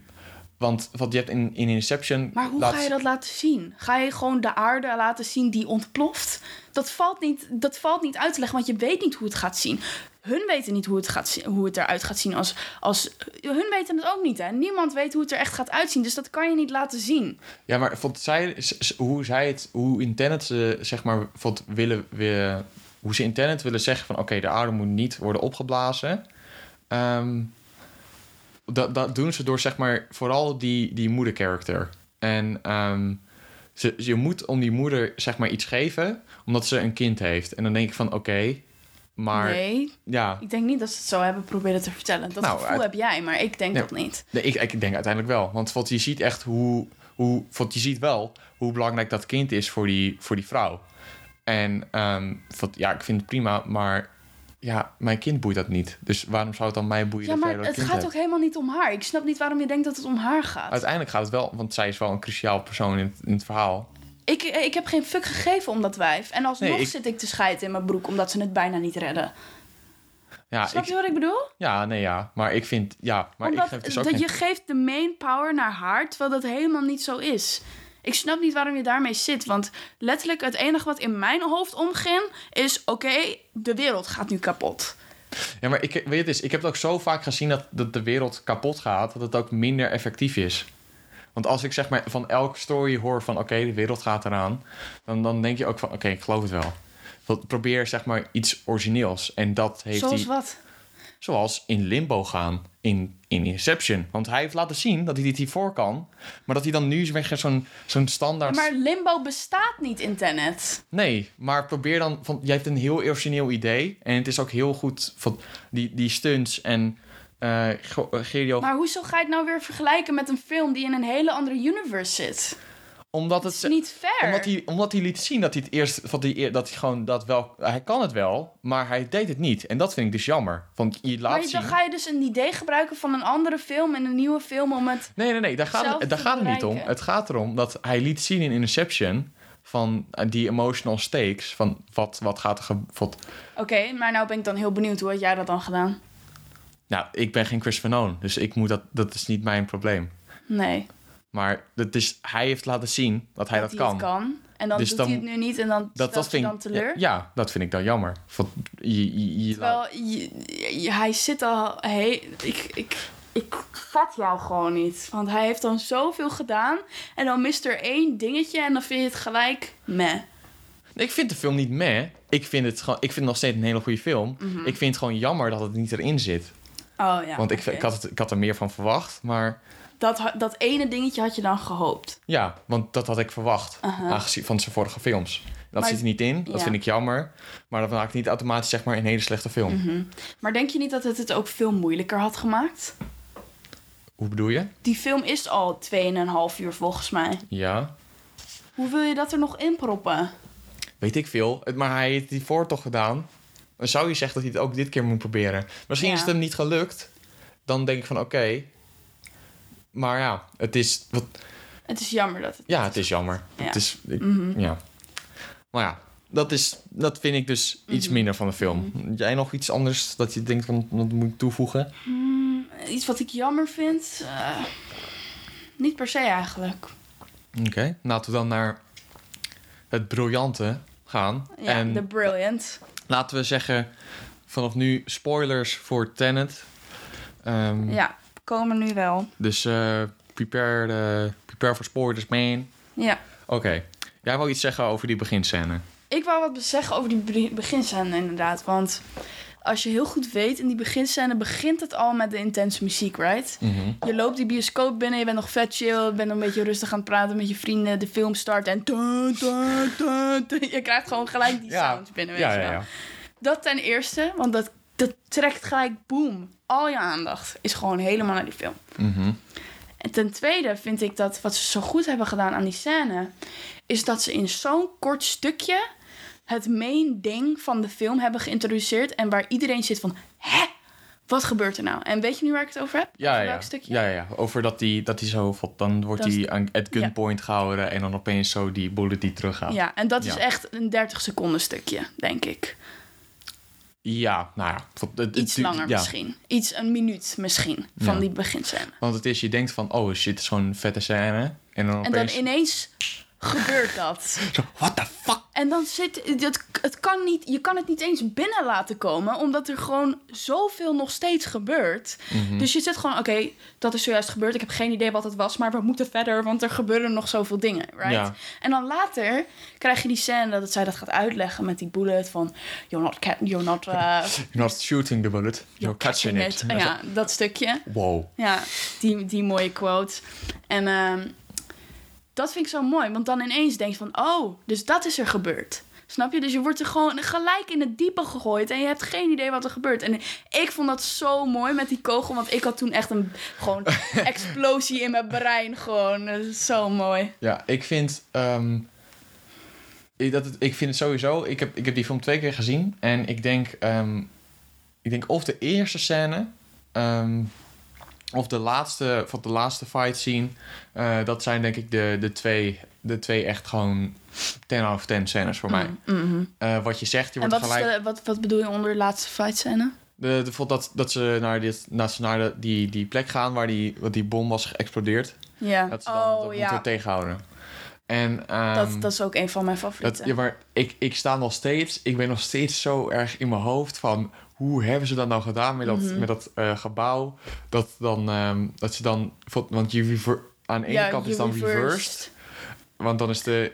want wat je hebt in, in Inception... Maar hoe laat- ga je dat laten zien? Ga je gewoon de aarde laten zien die ontploft? Dat valt niet, dat valt niet uit te leggen, want je weet niet hoe het gaat zien. Hun weten niet hoe het, gaat hoe het eruit gaat zien. Als, als, hun weten het ook niet, hè? Niemand weet hoe het er echt gaat uitzien. Dus dat kan je niet laten zien. Ja, maar vond zij, hoe zij het... Hoe in Tenet ze zeg maar... Vond, willen, hoe ze in Tenet willen zeggen van... Oké, de aarde moet niet worden opgeblazen. Ehm, dat, dat doen ze door zeg maar... Vooral die, die moeder-character. En... ehm, ze, je moet om die moeder zeg maar iets geven... Omdat ze een kind heeft. En dan denk ik van... Oké, maar... Nee, Ja, ik denk niet dat ze het zo hebben proberen te vertellen. Dat Nou, gevoel uit- heb jij, maar ik denk Nee. dat niet. Nee, ik, ik denk uiteindelijk wel. Want wat je ziet echt hoe, hoe want je ziet wel hoe belangrijk dat kind is voor die, voor die vrouw. En ehm, wat, ja, ik vind het prima, maar ja, mijn kind boeit dat niet. Dus waarom zou het dan mij boeien Ja, maar dat het gaat hebt? ook helemaal niet om haar. Ik snap niet waarom je denkt dat het om haar gaat. Uiteindelijk gaat het wel, want zij is wel een cruciaal persoon in het, in het verhaal. Ik, ik heb geen fuck gegeven om dat wijf. En alsnog Nee, ik- zit ik te scheiden in mijn broek omdat ze het bijna niet redden. Ja, Snap ik, je wat ik bedoel? ja, nee, ja. Maar ik vind, ja, maar omdat ik geef dus ook dat geen- je geeft de main power naar haar, terwijl dat helemaal niet zo is. Ik snap niet waarom je daarmee zit. Want letterlijk het enige wat in mijn hoofd omging is... oké, de wereld gaat nu kapot. Ja, maar ik, weet je, het is, ik heb het ook zo vaak gezien dat, dat de wereld kapot gaat, dat het ook minder effectief is. Want als ik zeg maar van elke story hoor van oké, de wereld gaat eraan, dan, dan denk je ook van oké, ik geloof het wel. Want probeer zeg maar iets origineels. En dat heeft Zoals wat? zoals in Limbo gaan, in, in Inception. Want hij heeft laten zien dat hij dit hiervoor kan, maar dat hij dan nu weer zo'n zo'n standaard... Maar limbo bestaat niet in Tenet. Nee, maar probeer dan... Van, jij hebt een heel origineel idee. En het is ook heel goed van die, die stunts en... eh Ge- eh, Gerio, Maar hoezo ga je het nou weer vergelijken met een film die in een hele andere universe zit? omdat Het het... is niet fair. Omdat hij, omdat hij liet zien dat hij het eerst... Van die, eer- dat hij gewoon dat wel... Hij kan het wel, maar hij deed het niet. En dat vind ik dus jammer. Want je laat maar zien... dan ga je dus een idee gebruiken van een andere film en een nieuwe film om het... Nee, nee, nee. Daar gaat, het, daar gaat het niet om. Het gaat erom dat hij liet zien in Inception... van eh, die emotional stakes. Van wat, wat gaat er... ge- Wat, Oké, maar nou ben ik dan heel benieuwd. Hoe had jij dat dan gedaan? Nou, ik ben geen Christopher Nolan. Dus ik moet dat... Dat is niet mijn probleem. Nee. Maar dat is, hij heeft laten zien dat hij dat, hij kan. kan. En dan Dus doet dan- hij het nu niet en dan Dat, dat vind dan teleur. Ja, dat vind ik dan jammer. Want je, je, je Terwijl je- hij zit al... Hey, ik, ik, ik vat jou gewoon niet. Want hij heeft dan zoveel gedaan. En dan mist er één dingetje en dan vind je het gelijk meh. Ik vind de film niet meh. Ik vind het, gewoon, ik vind het nog steeds een hele goede film. Ik vind het gewoon jammer dat het niet erin zit. Oh ja. Want ik, ik, had het, ik had er meer van verwacht. Maar dat, dat ene dingetje had je dan gehoopt. ja, want dat had ik verwacht. Aangezien van zijn vorige films. Dat Maar- zit er niet in. Dat ja. vind ik jammer. Maar dat maakt niet automatisch zeg maar een hele slechte film. Mhm. Maar denk je niet dat het het ook veel moeilijker had gemaakt? Hoe bedoel je? Die film is al 2,5 uur volgens mij. Ja. Hoe wil je dat er nog in proppen? Weet ik veel. Maar hij heeft die voor toch gedaan. Dan zou je zeggen dat hij het ook dit keer moet proberen. Misschien Ja. is het hem niet gelukt. Dan denk ik van oké. Maar ja, het is... Wat, Het is jammer dat het... ja, het is jammer. Ja. Het is... ik- Mhm. Ja. Maar ja, dat, is, dat vind ik dus Mhm. iets minder van de film. Jij nog iets anders dat je denkt van... Dat moet ik toevoegen? Iets wat ik jammer vind? Eh, niet per se eigenlijk. Oké. Laten we dan naar het briljante gaan. Ja, en The Brilliant. Laten we zeggen... Vanaf nu spoilers voor Tenet. Ehm, Ja, komen nu wel. Dus eh, prepare, prepare for spoilers, man. Ja. Oké. Jij wil iets zeggen over die beginscène. Ik wou wat zeggen over die be- beginscène inderdaad. Want als je heel goed weet, in die beginscène begint het al met de intense muziek, right? Je loopt die bioscoop binnen, je bent nog vet chill, je bent een beetje rustig aan het praten met je vrienden, de film start en... dun, dun, dun, je krijgt gewoon gelijk die sounds binnen, weet ja, je ja, wel. ja. Dat ten eerste, want dat, dat trekt gelijk, boom, al je aandacht is gewoon helemaal naar die film. Mhm. En ten tweede vind ik dat wat ze zo goed hebben gedaan aan die scène, is dat ze in zo'n kort stukje het main ding van de film hebben geïntroduceerd en waar iedereen zit van, hè? Wat gebeurt er nou? En weet je nu waar ik het over heb? Ja, Over ja. stukje? ja, ja. Over dat hij dat die zo... Dan wordt is- hij aan at gunpoint gehouden... en dan opeens zo die bullet die teruggaat. Ja, en dat is echt een 30 seconden stukje, denk ik. Ja, nou ja. het- het- het Iets langer ja. misschien. Iets, een minuut misschien, van Ja. die beginscène. Want het is, je denkt van... Oh shit, het is gewoon een vette scène. En dan En dan opeens... ineens gebeurt dat. [LAUGHS] Zo, what the fuck? En dan zit het, het kan niet, je kan het niet eens binnen laten komen, omdat er gewoon zoveel nog steeds gebeurt. Mhm. Dus je zit gewoon, oké, dat is zojuist gebeurd. Ik heb geen idee wat het was, maar we moeten verder, want er gebeuren nog zoveel dingen, right? Ja. En dan later krijg je die scène dat zij dat gaat uitleggen met die bullet van, you're not, you're not, uh, [LAUGHS] You're not shooting the bullet. You're catching it. Ja, dat stukje. Wow. Ja, die, die mooie quote. En ehm, dat vind ik zo mooi, want dan ineens denk je van, oh, dus dat is er gebeurd. Snap je? Dus je wordt er gewoon gelijk in het diepe gegooid en je hebt geen idee wat er gebeurt. En ik vond dat zo mooi met die kogel, want ik had toen echt een gewoon [LAUGHS] explosie in mijn brein. Gewoon, is zo mooi. Ja, ik vind... ehm, ik, dat het, ik vind het sowieso... Ik heb, ik heb die film twee keer gezien. En ik denk... ehm, ik denk of de eerste scène... ehm, of de laatste, van de laatste fight scene. eh, dat zijn denk ik de, de, twee, de twee echt gewoon 10 out of 10 scènes voor mij. Mhm. Eh, wat je zegt, je En wordt wat, gelijk... de, wat, wat bedoel je onder de laatste fight scène? De, de, dat, dat ze naar, dit, dat ze naar de, die, die plek gaan waar die, wat die bom was geëxplodeerd. Ja. Dat ze dan oh dat ja, moeten tegenhouden. En, ehm, dat, dat is ook een van mijn dat, favorieten. ja, maar ik, ik sta nog steeds, ik ben nog steeds zo erg in mijn hoofd van hoe hebben ze dat nou gedaan met dat, Mhm. met dat eh, gebouw? Dat, dan, ehm, dat ze dan, want je aan de ene ja, kant is dan reversed. reversed, want dan is de,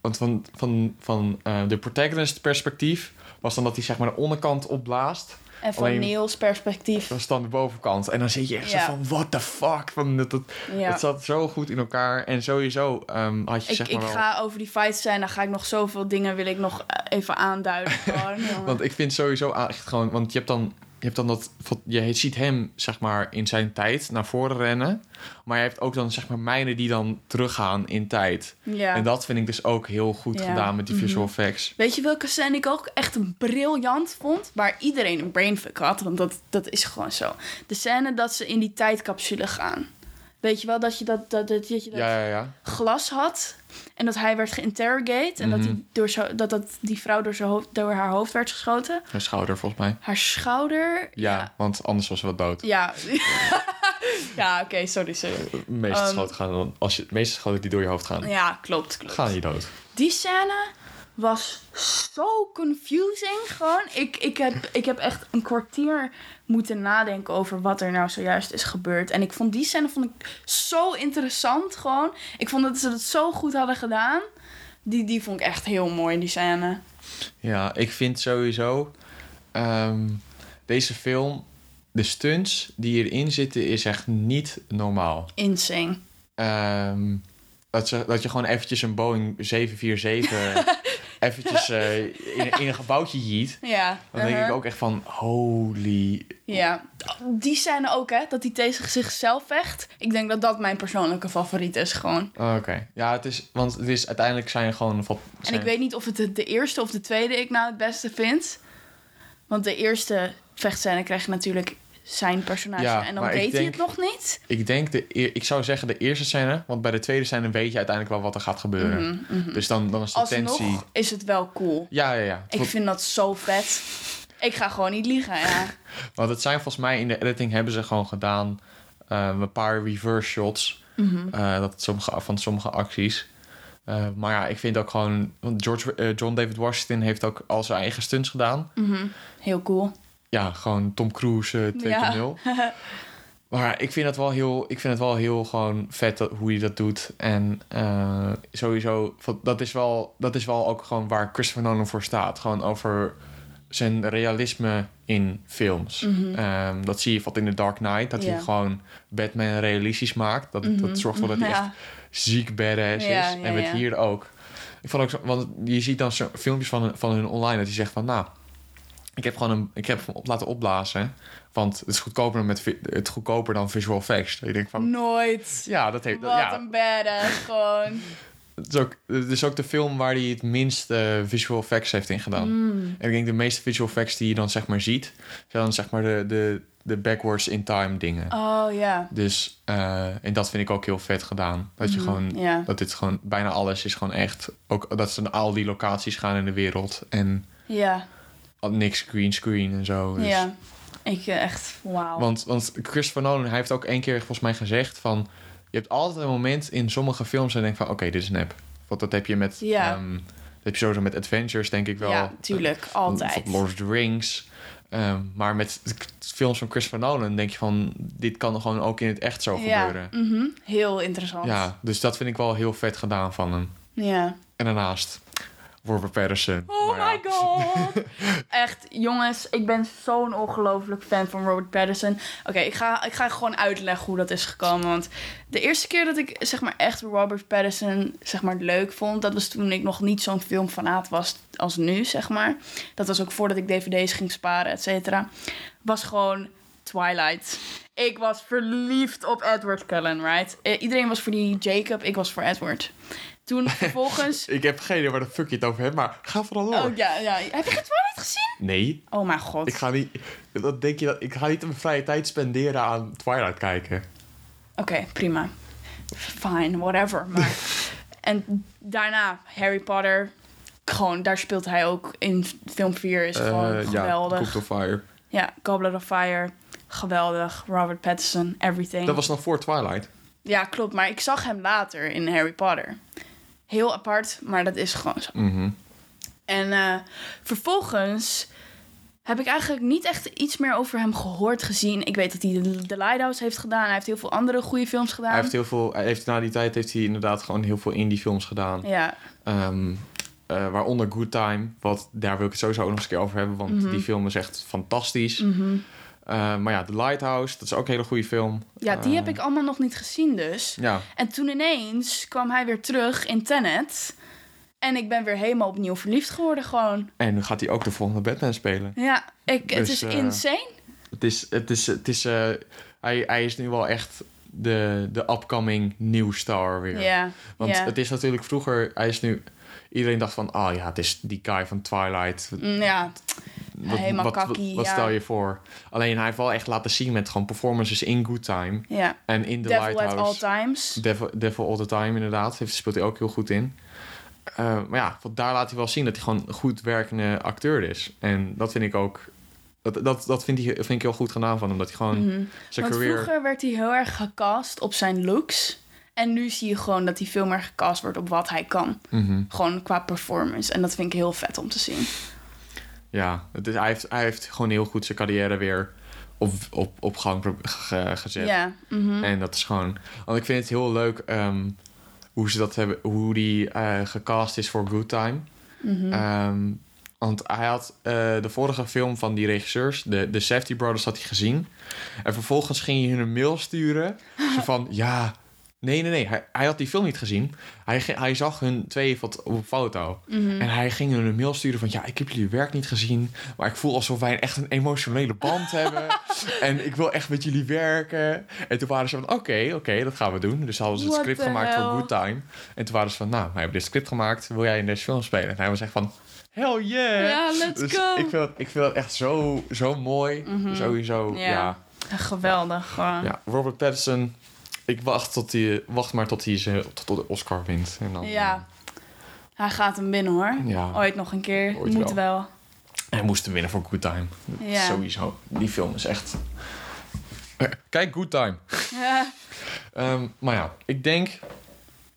want van, van, van eh, de protagonist perspectief was dan dat hij zeg maar de onderkant opblaast. En van Alleen- Niels perspectief. Dat is dan de bovenkant. En dan zit je echt Ja. zo van, what the fuck? Van, dat, dat, Ja. Het zat zo goed in elkaar. En sowieso ehm, had je Ik, zeg ik maar wel... ga over die fights zijn, dan ga ik nog zoveel dingen wil ik nog eh, even aanduiden. [LAUGHS] Gewoon. Want ik vind sowieso a- echt gewoon... Want je hebt dan, je hebt dan dat... Je ziet hem, zeg maar, in zijn tijd naar voren rennen. Maar je hebt ook dan, zeg maar, mijnen die dan teruggaan in tijd. ja. En dat vind ik dus ook heel goed Ja. gedaan met die Mhm. visual effects. Weet je welke scène ik ook echt briljant vond? Waar iedereen een brainfuck had, want dat, dat is gewoon zo. De scène dat ze in die tijdcapsule gaan. Weet je wel, dat je dat, dat, dat, dat, je dat ja. glas had. En dat hij werd geïnterrogate. En dat, Mhm. die, door zo, dat, dat die vrouw door, zijn hoofd, door haar hoofd werd geschoten. Een schouder, volgens mij. Haar schouder. Ja, want anders was ze wel dood. Ja. [LAUGHS] ja, oké, sorry, sorry. De meeste Ehm, schoten gaan dan... Als je, de meeste schoten die door je hoofd gaan, Ja, klopt, klopt. gaan niet dood. Die scène was zo confusing gewoon. Ik, ik, heb, ik heb echt een kwartier moeten nadenken over wat er nou zojuist is gebeurd. En ik vond die scène vond ik zo interessant gewoon. Ik vond dat ze het zo goed hadden gedaan. Die, die vond ik echt heel mooi, die scène. Ja, ik vind sowieso ehm, deze film, de stunts die erin zitten, is echt niet normaal. Insane. Ehm, dat, ze, dat je gewoon eventjes een Boeing 747 [LAUGHS] eventjes [LAUGHS] eh, in, in een gebouwtje jiet. Ja. Dan denk ik uh-huh. ook echt van, holy... Ja. Die scène ook, hè? Dat hij tegen zichzelf vecht. Ik denk dat dat mijn persoonlijke favoriet is gewoon. Oké. Ja, het is, want het is uiteindelijk zijn gewoon... En ik weet niet of het de, de eerste of de tweede ik nou het beste vind. Want de eerste vechtscène krijg je natuurlijk zijn personage. Ja, en dan weet hij denk- het nog niet. Ik denk, de, ik zou zeggen de eerste scène, want bij de tweede scène weet je uiteindelijk wel wat er gaat gebeuren. Mhm, mhm. Dus dan, dan is de Alsnog tensie... is het wel cool. Ja, ja, ja. Ik vind dat zo vet. Ik ga gewoon niet liegen, ja. [LAUGHS] Want het zijn volgens mij in de editing hebben ze gewoon gedaan eh, een paar reverse shots Mhm. eh, dat sommige, van sommige acties. Eh, maar ja, ik vind ook gewoon. Want George, eh, John David Washington heeft ook al zijn eigen stunts gedaan. Heel cool. Ja, gewoon Tom Cruise eh, 2.0. [LAUGHS] Maar ik vind het wel heel, ik vind het wel heel gewoon vet dat, hoe hij dat doet. En eh, sowieso, dat is, wel, dat is wel ook gewoon waar Christopher Nolan voor staat. Gewoon over zijn realisme in films. Mhm. Ehm, dat zie je wat in The Dark Knight. Dat Ja. hij gewoon Batman realistisch maakt. Dat, Mhm. dat zorgt ervoor dat hij Ja. echt ziek badass Ja, is. ja, en met ja. hier ook. Ik vond ook want je ziet dan filmpjes van, van hun online dat hij zegt van, nou, ik heb gewoon een, ik heb hem op laten opblazen, want het is goedkoper dan met het goedkoper dan visual effects. Je denkt van, Nooit. ja, dat heeft, Wat ja, een badass, gewoon. het is ook, het is ook de film waar hij het minst eh, visual effects heeft in gedaan. Mm. En ik denk de meeste visual effects die je dan zeg maar ziet, zijn dan zeg maar de, de, de backwards in time dingen. Oh ja. Dus, eh, en dat vind ik ook heel vet gedaan. Dat je Mhm, gewoon, dat dit gewoon, bijna alles is gewoon echt, ook dat ze naar al die locaties gaan in de wereld en Ja. Niks green screen en zo. Dus. Ja. Ik eh, echt, wauw. Want, want Christopher Nolan, hij heeft ook één keer volgens mij gezegd van, je hebt altijd een moment in sommige films en denk van, oké, dit is nep. Want dat heb je met, Ja. ehm, dat heb je sowieso met Adventures, denk ik wel. Ja, tuurlijk. Altijd. Lord of the Rings. Ehm, maar met films van Christopher Nolan denk je van... dit kan gewoon ook in het echt zo ja. gebeuren. mhm. Heel interessant. Ja, dus dat vind ik wel heel vet gedaan van hem. Ja. En daarnaast Robert Patterson. Oh ja. my god. [LAUGHS] Echt, jongens, ik ben zo'n ongelooflijk fan van Robert Pattinson. Oké, ik, ga, ik ga gewoon uitleggen hoe dat is gekomen. Want de eerste keer dat ik zeg maar echt Robert Pattinson zeg maar leuk vond, dat was toen ik nog niet zo'n filmfanaat was als nu, zeg maar. Dat was ook voordat ik dvd's ging sparen, et cetera. Was gewoon Twilight. Ik was verliefd op Edward Cullen, right? Eh, iedereen was voor die Jacob, ik was voor Edward. Toen [LAUGHS] vervolgens... Ik heb geen idee waar de fuck je het over hebt, maar ga vooral door. Oh ja, ja. Heb je het Twilight gezien? Nee, Oh mijn god. ik ga niet... Dat denk je dat... Ik ga niet mijn vrije tijd spenderen aan Twilight kijken. Oké, prima. Fine, whatever. Maar... [LAUGHS] en daarna Harry Potter. Gewoon, daar speelt hij ook in film 4. Is gewoon Eh, geweldig. Ja, Cooked of Fire. Ja, Goblet of Fire. Geweldig. Robert Pattinson, everything. Dat was nog voor Twilight. Ja, klopt. Maar ik zag hem later in Harry Potter. Heel apart, maar dat is gewoon zo. Mhm. En eh, vervolgens heb ik eigenlijk niet echt iets meer over hem gehoord, gezien. Ik weet dat hij de, de Lighthouse heeft gedaan. Hij heeft heel veel andere goede films gedaan. Hij heeft heel veel... Hij heeft, na die tijd heeft hij inderdaad gewoon heel veel indie films gedaan. Ja, Ehm, eh, waaronder Good Time. Wat, daar wil ik het sowieso ook nog eens een keer over hebben. Want Mhm. die film is echt fantastisch. Eh, maar ja, The Lighthouse. Dat is ook een hele goede film. ja die Eh, heb ik allemaal nog niet gezien dus. Ja, En toen ineens kwam hij weer terug in Tenet. En ik ben weer helemaal opnieuw verliefd geworden gewoon. en nu gaat hij ook de volgende Batman spelen. Ja, ik, het Dus, is eh, insane. Het is... Het is, het is eh, hij, hij is nu wel echt de, de upcoming new star weer. Ja, Want ja. het is natuurlijk vroeger... Hij is nu... Iedereen dacht van... Ah ja, het is die guy van Twilight. Mm, ja, Wat, Helemaal wat, kakkie, wat ja. stel je voor? Alleen hij heeft wel echt laten zien met gewoon performances in Good Time. ja. En in The Devil at Lighthouse... all times. Devil, Devil All The Time, inderdaad. Heeft, speelt hij ook heel goed in. Eh, maar ja, daar laat hij wel zien dat hij gewoon een goed werkende acteur is. En dat vind ik ook... Dat, dat, dat vind, hij, vind ik heel goed gedaan van hem. Dat hij gewoon Mhm. zijn Want career... vroeger werd hij heel erg gecast op zijn looks. En nu zie je gewoon dat hij veel meer gecast wordt op wat hij kan. Mhm. Gewoon qua performance. En dat vind ik heel vet om te zien. Ja, het is, hij, heeft, hij heeft gewoon heel goed zijn carrière weer op, op, op gang ge- gezet. Ja, mhm. En dat is gewoon... Want ik vind het heel leuk ehm, hoe ze dat hebben... Hoe die eh, gecast is voor Good Time. Mhm. Ehm, want hij had eh, de vorige film van die regisseurs, de, de Safety Brothers, had hij gezien. En vervolgens ging hij hun een mail sturen. zo van, ja... Nee, nee, nee. Hij, hij had die film niet gezien. Hij, hij zag hun twee wat op een foto. Mhm. En hij ging hun een mail sturen van... Ja, ik heb jullie werk niet gezien. Maar ik voel alsof wij echt een emotionele band [LAUGHS] hebben. En ik wil echt met jullie werken. En toen waren ze van... Oké, oké, dat gaan we doen. Dus hadden ze het script gemaakt hell? voor Good Time. En toen waren ze van... Nou, wij hebben dit script gemaakt. Wil jij in deze film spelen? En hij was echt van... Hell yeah! Ja, let's dus go. Ik vind, het, ik vind het echt zo, zo mooi. Sowieso, ja. Ja. ja. Geweldig. Gewoon. Robert Pattinson... Ik wacht, tot die, wacht maar tot hij ze, tot de Oscar wint. En dan, Ja. Hij gaat hem binnen hoor. Ja. Ooit nog een keer. Ooit Moet wel. wel. Hij moest hem winnen voor Good Time. Ja. Sowieso. Die film is echt... Eh, Kijk Good Time. [LAUGHS] Ja. Ehm, maar ja, ik denk...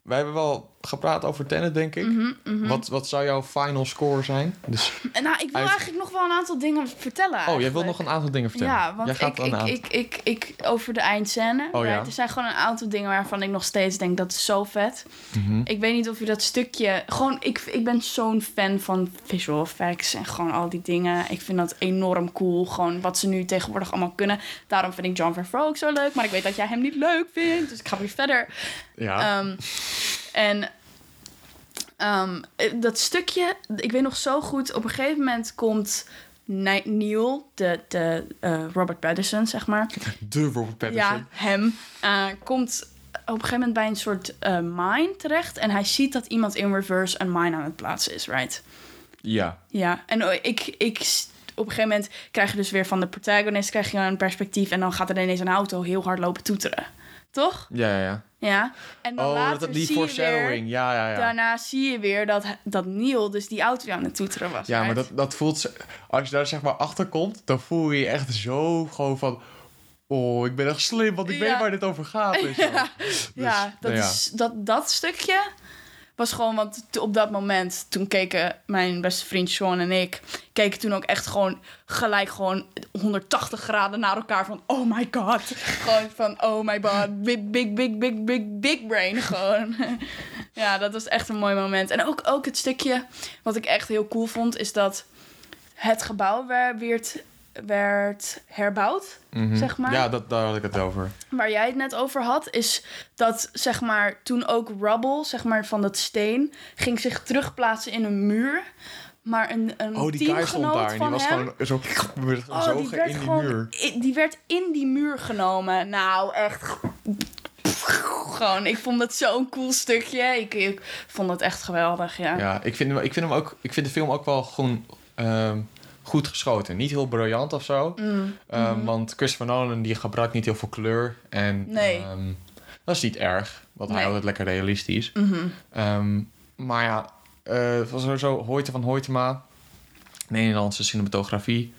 Wij hebben wel gepraat over Tenet, denk ik. Mhm, Wat, wat zou jouw final score zijn? Dus, En nou, ik wil eigenlijk nog wel een aantal dingen vertellen. oh, jij wilt eigenlijk. nog een aantal dingen vertellen. Ja, want jij gaat ik, ik, ik, ik, ik, over de eindscène. Oh, ja. Er zijn gewoon een aantal dingen waarvan ik nog steeds denk dat is zo vet. Mhm. Ik weet niet of je dat stukje. Gewoon, ik, ik ben zo'n fan van visual effects en gewoon al die dingen. Ik vind dat enorm cool. Gewoon wat ze nu tegenwoordig allemaal kunnen. Daarom vind ik John Favreau ook zo leuk. Maar ik weet dat jij hem niet leuk vindt. Dus ik ga weer verder. Ja. Ehm, en ehm, eh, dat stukje, ik weet nog zo goed, op een gegeven moment komt Neil, de, de eh, Robert Pattinson, zeg maar. [LAUGHS] de Robert Pattinson. Ja, hem. eh, komt op een gegeven moment bij een soort eh, mine terecht. En hij ziet dat iemand in reverse een mine aan het plaatsen is, right? Ja. Ja, en oh, ik, ik, op een gegeven moment krijg je dus weer van de protagonist krijg je een perspectief. En dan gaat er ineens een auto heel hard lopen toeteren. Toch? Ja, ja, ja. Ja. En dan Oh, later dat, die zie je weer. Ja, ja, ja. daarna zie je weer dat, dat Neil dus die auto aan het toeteren was. Ja, maar dat, dat voelt... Als je daar zeg maar achter komt, dan voel je je echt zo gewoon van... Oh, ik ben echt slim, want ik Ja. weet waar dit over gaat. Wel. [LAUGHS] Dus, ja, dat, nou ja. Is, dat, dat stukje was gewoon, want op dat moment, toen keken mijn beste vriend Sean en ik, keken toen ook echt gewoon gelijk gewoon 180 graden naar elkaar van, oh my god. gewoon van, oh my god, big, big, big, big, big, big brain gewoon. [LAUGHS] ja, dat was echt een mooi moment. En ook, ook het stukje, wat ik echt heel cool vond, is dat het gebouw werd, werd, herbouwd, Mhm. zeg maar Ja, dat, daar had ik het over. waar jij het net over had, is dat zeg maar toen ook rubble, zeg maar van dat steen, ging zich terugplaatsen in een muur. Maar een, een Oh, die guy stond daar en die was hem, gewoon zo oh, zogen die werd in die muur. die werd in die muur genomen. Nou, echt gewoon. Ik vond het zo'n cool stukje. Ik, ik vond het echt geweldig, ja. Ja, ik vind, hem, ik vind hem ook. Ik vind de film ook wel gewoon ehm, goed geschoten. Niet heel briljant of zo. Mm, Ehm, mhm. Want Christopher Nolan die gebruikt niet heel veel kleur. En Nee. ehm, dat is niet erg. Want hij houdt het lekker realistisch. Ehm, maar ja, eh van sowieso Hoyte van Hoytema. Nederlandse cinematografie.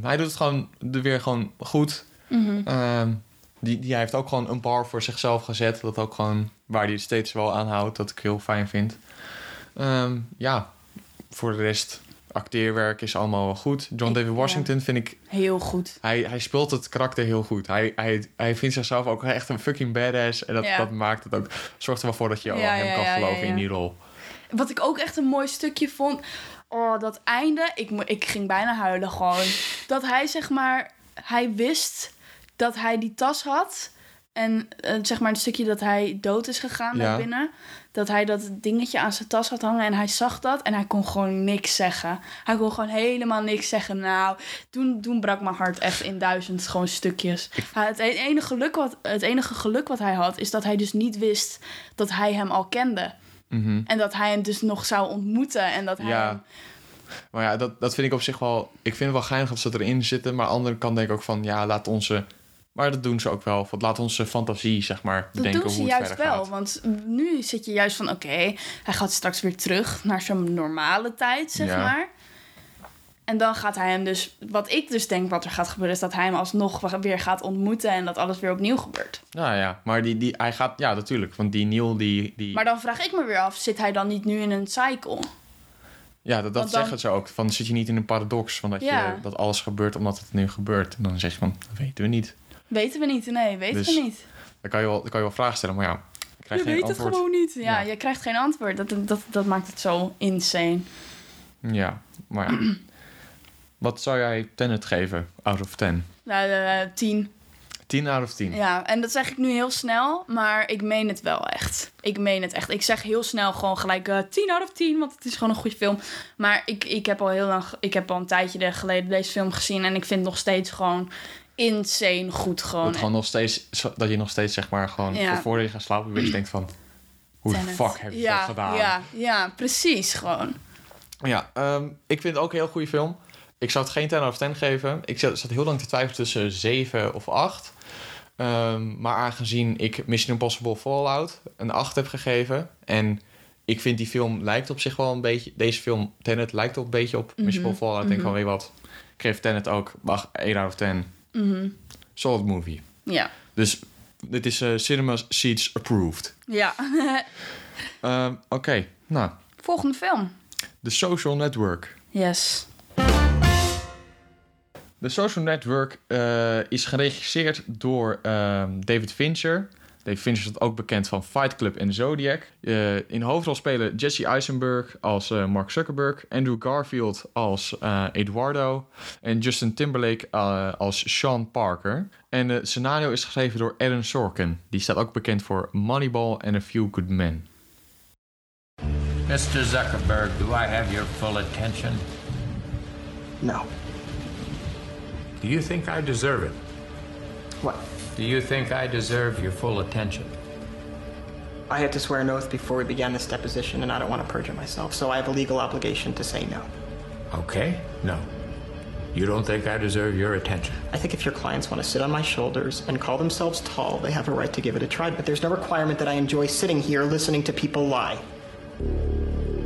Hij doet het gewoon er weer gewoon goed. Ehm, die, die hij heeft ook gewoon een bar voor zichzelf gezet. Dat ook gewoon waar hij het steeds wel aanhoudt. Dat ik heel fijn vind. Ja, voor de rest, acteerwerk is allemaal wel goed. John David ja. Washington vind ik... Heel goed. Hij, hij speelt het karakter heel goed. Hij, hij, hij vindt zichzelf ook echt een fucking badass. En dat, Ja. dat maakt het ook... Zorgt er wel voor dat je Ja, hem kan geloven in die rol. Wat ik ook echt een mooi stukje vond. Oh, dat einde. Ik, ik ging bijna huilen gewoon. Dat hij zeg maar. Hij wist dat hij die tas had. En eh, zeg maar het stukje dat hij dood is gegaan Ja. daar binnen. Dat hij dat dingetje aan zijn tas had hangen. En hij zag dat. En hij kon gewoon niks zeggen. Hij kon gewoon helemaal niks zeggen. Nou, toen, toen brak mijn hart echt in duizend gewoon stukjes. Hij- Het e- enige, geluk wat, het enige geluk wat hij had. Is dat hij dus niet wist dat hij hem al kende. Mhm. En dat hij hem dus nog zou ontmoeten. En dat hij Ja. hem- Maar ja, dat, dat vind ik op zich wel... Ik vind het wel geinig dat ze erin zitten. Maar aan de andere kant denk ik ook van... Ja, laat onze... Maar dat doen ze ook wel. Want laat onze fantasie, zeg maar, Dat doen ze hoe het juist verder wel. gaat. Want nu zit je juist van... Oké, hij gaat straks weer terug naar zijn normale tijd, zeg Ja. maar. En dan gaat hij hem dus... Wat ik dus denk wat er gaat gebeuren... is dat hij hem alsnog weer gaat ontmoeten... en dat alles weer opnieuw gebeurt. Ja, ja. Maar die, die, hij gaat... Ja, natuurlijk. Want die Neil, die... die Maar dan vraag ik me weer af... zit hij dan niet nu in een cycle? ja, dat, dat dan- zeggen ze ook. Van, zit je niet in een paradox? Van dat, Ja. je, dat alles gebeurt omdat het nu gebeurt. En dan zeg je van... Dat weten we niet. Weten we niet. Nee, weten Dus we niet. Dan kan je wel, dan kan je wel vragen stellen. Maar ja, Je geen weet antwoord. het gewoon niet. Ja, Ja. je krijgt geen antwoord. Dat, dat, dat maakt het zo insane. Ja, maar ja. [CLEARS THROAT] Wat zou jij Tenet geven? Out of 10? Nou, eh, tien. 10 out of 10. Ja, en dat zeg ik nu heel snel, maar ik meen het wel echt. Ik meen het echt. Ik zeg heel snel gewoon gelijk eh 10 out of 10, want het is gewoon een goede film. Maar ik, ik heb al heel lang, ik heb al een tijdje geleden deze film gezien en ik vind nog steeds gewoon insane goed gewoon. Dat, nog steeds, dat je nog steeds zeg maar gewoon voor je gaat slapen je denkt van... Hoe de fuck heb je dat gedaan? Ja, ja, precies gewoon. Ja, ehm, ik vind het ook een heel goede film. Ik zou het geen 10 of 10 geven. Ik zat, zat heel lang te twijfelen tussen 7 of 8. Ehm, maar aangezien ik Mission Impossible Fallout een 8 heb gegeven... en ik vind die film lijkt op zich wel een beetje... deze film, Tenet, lijkt op een beetje op Mission Impossible. Mhm, Fallout. Ik denk mhm. van weet wat, ik geef Tenet ook 8, 1 over 10. Mm. Solid movie. Ja. Dus dit is eh, Cinema Seats Approved. Ja. [LAUGHS] Ehm, oké, nou. Volgende film. The Social Network. Yes. The Social Network eh, is geregisseerd door ehm, David Fincher. David Fincher is ook bekend van Fight Club en Zodiac. Eh, in de hoofdrol spelen Jesse Eisenberg als eh, Mark Zuckerberg, Andrew Garfield als eh, Eduardo en Justin Timberlake eh, als Sean Parker. En het scenario is geschreven door Aaron Sorkin. Die staat ook bekend voor Moneyball en A Few Good Men. Mr. Zuckerberg, do I have your full attention? No. Do you think I deserve it? What? Do you think I deserve your full attention? I had to swear an oath before we began this deposition, and I don't want to perjure myself, so I have a legal obligation to say no. Okay, no. You don't think I deserve your attention? I think if your clients want to sit on my shoulders and call themselves tall, they have a right to give it a try, but there's no requirement that I enjoy sitting here listening to people lie.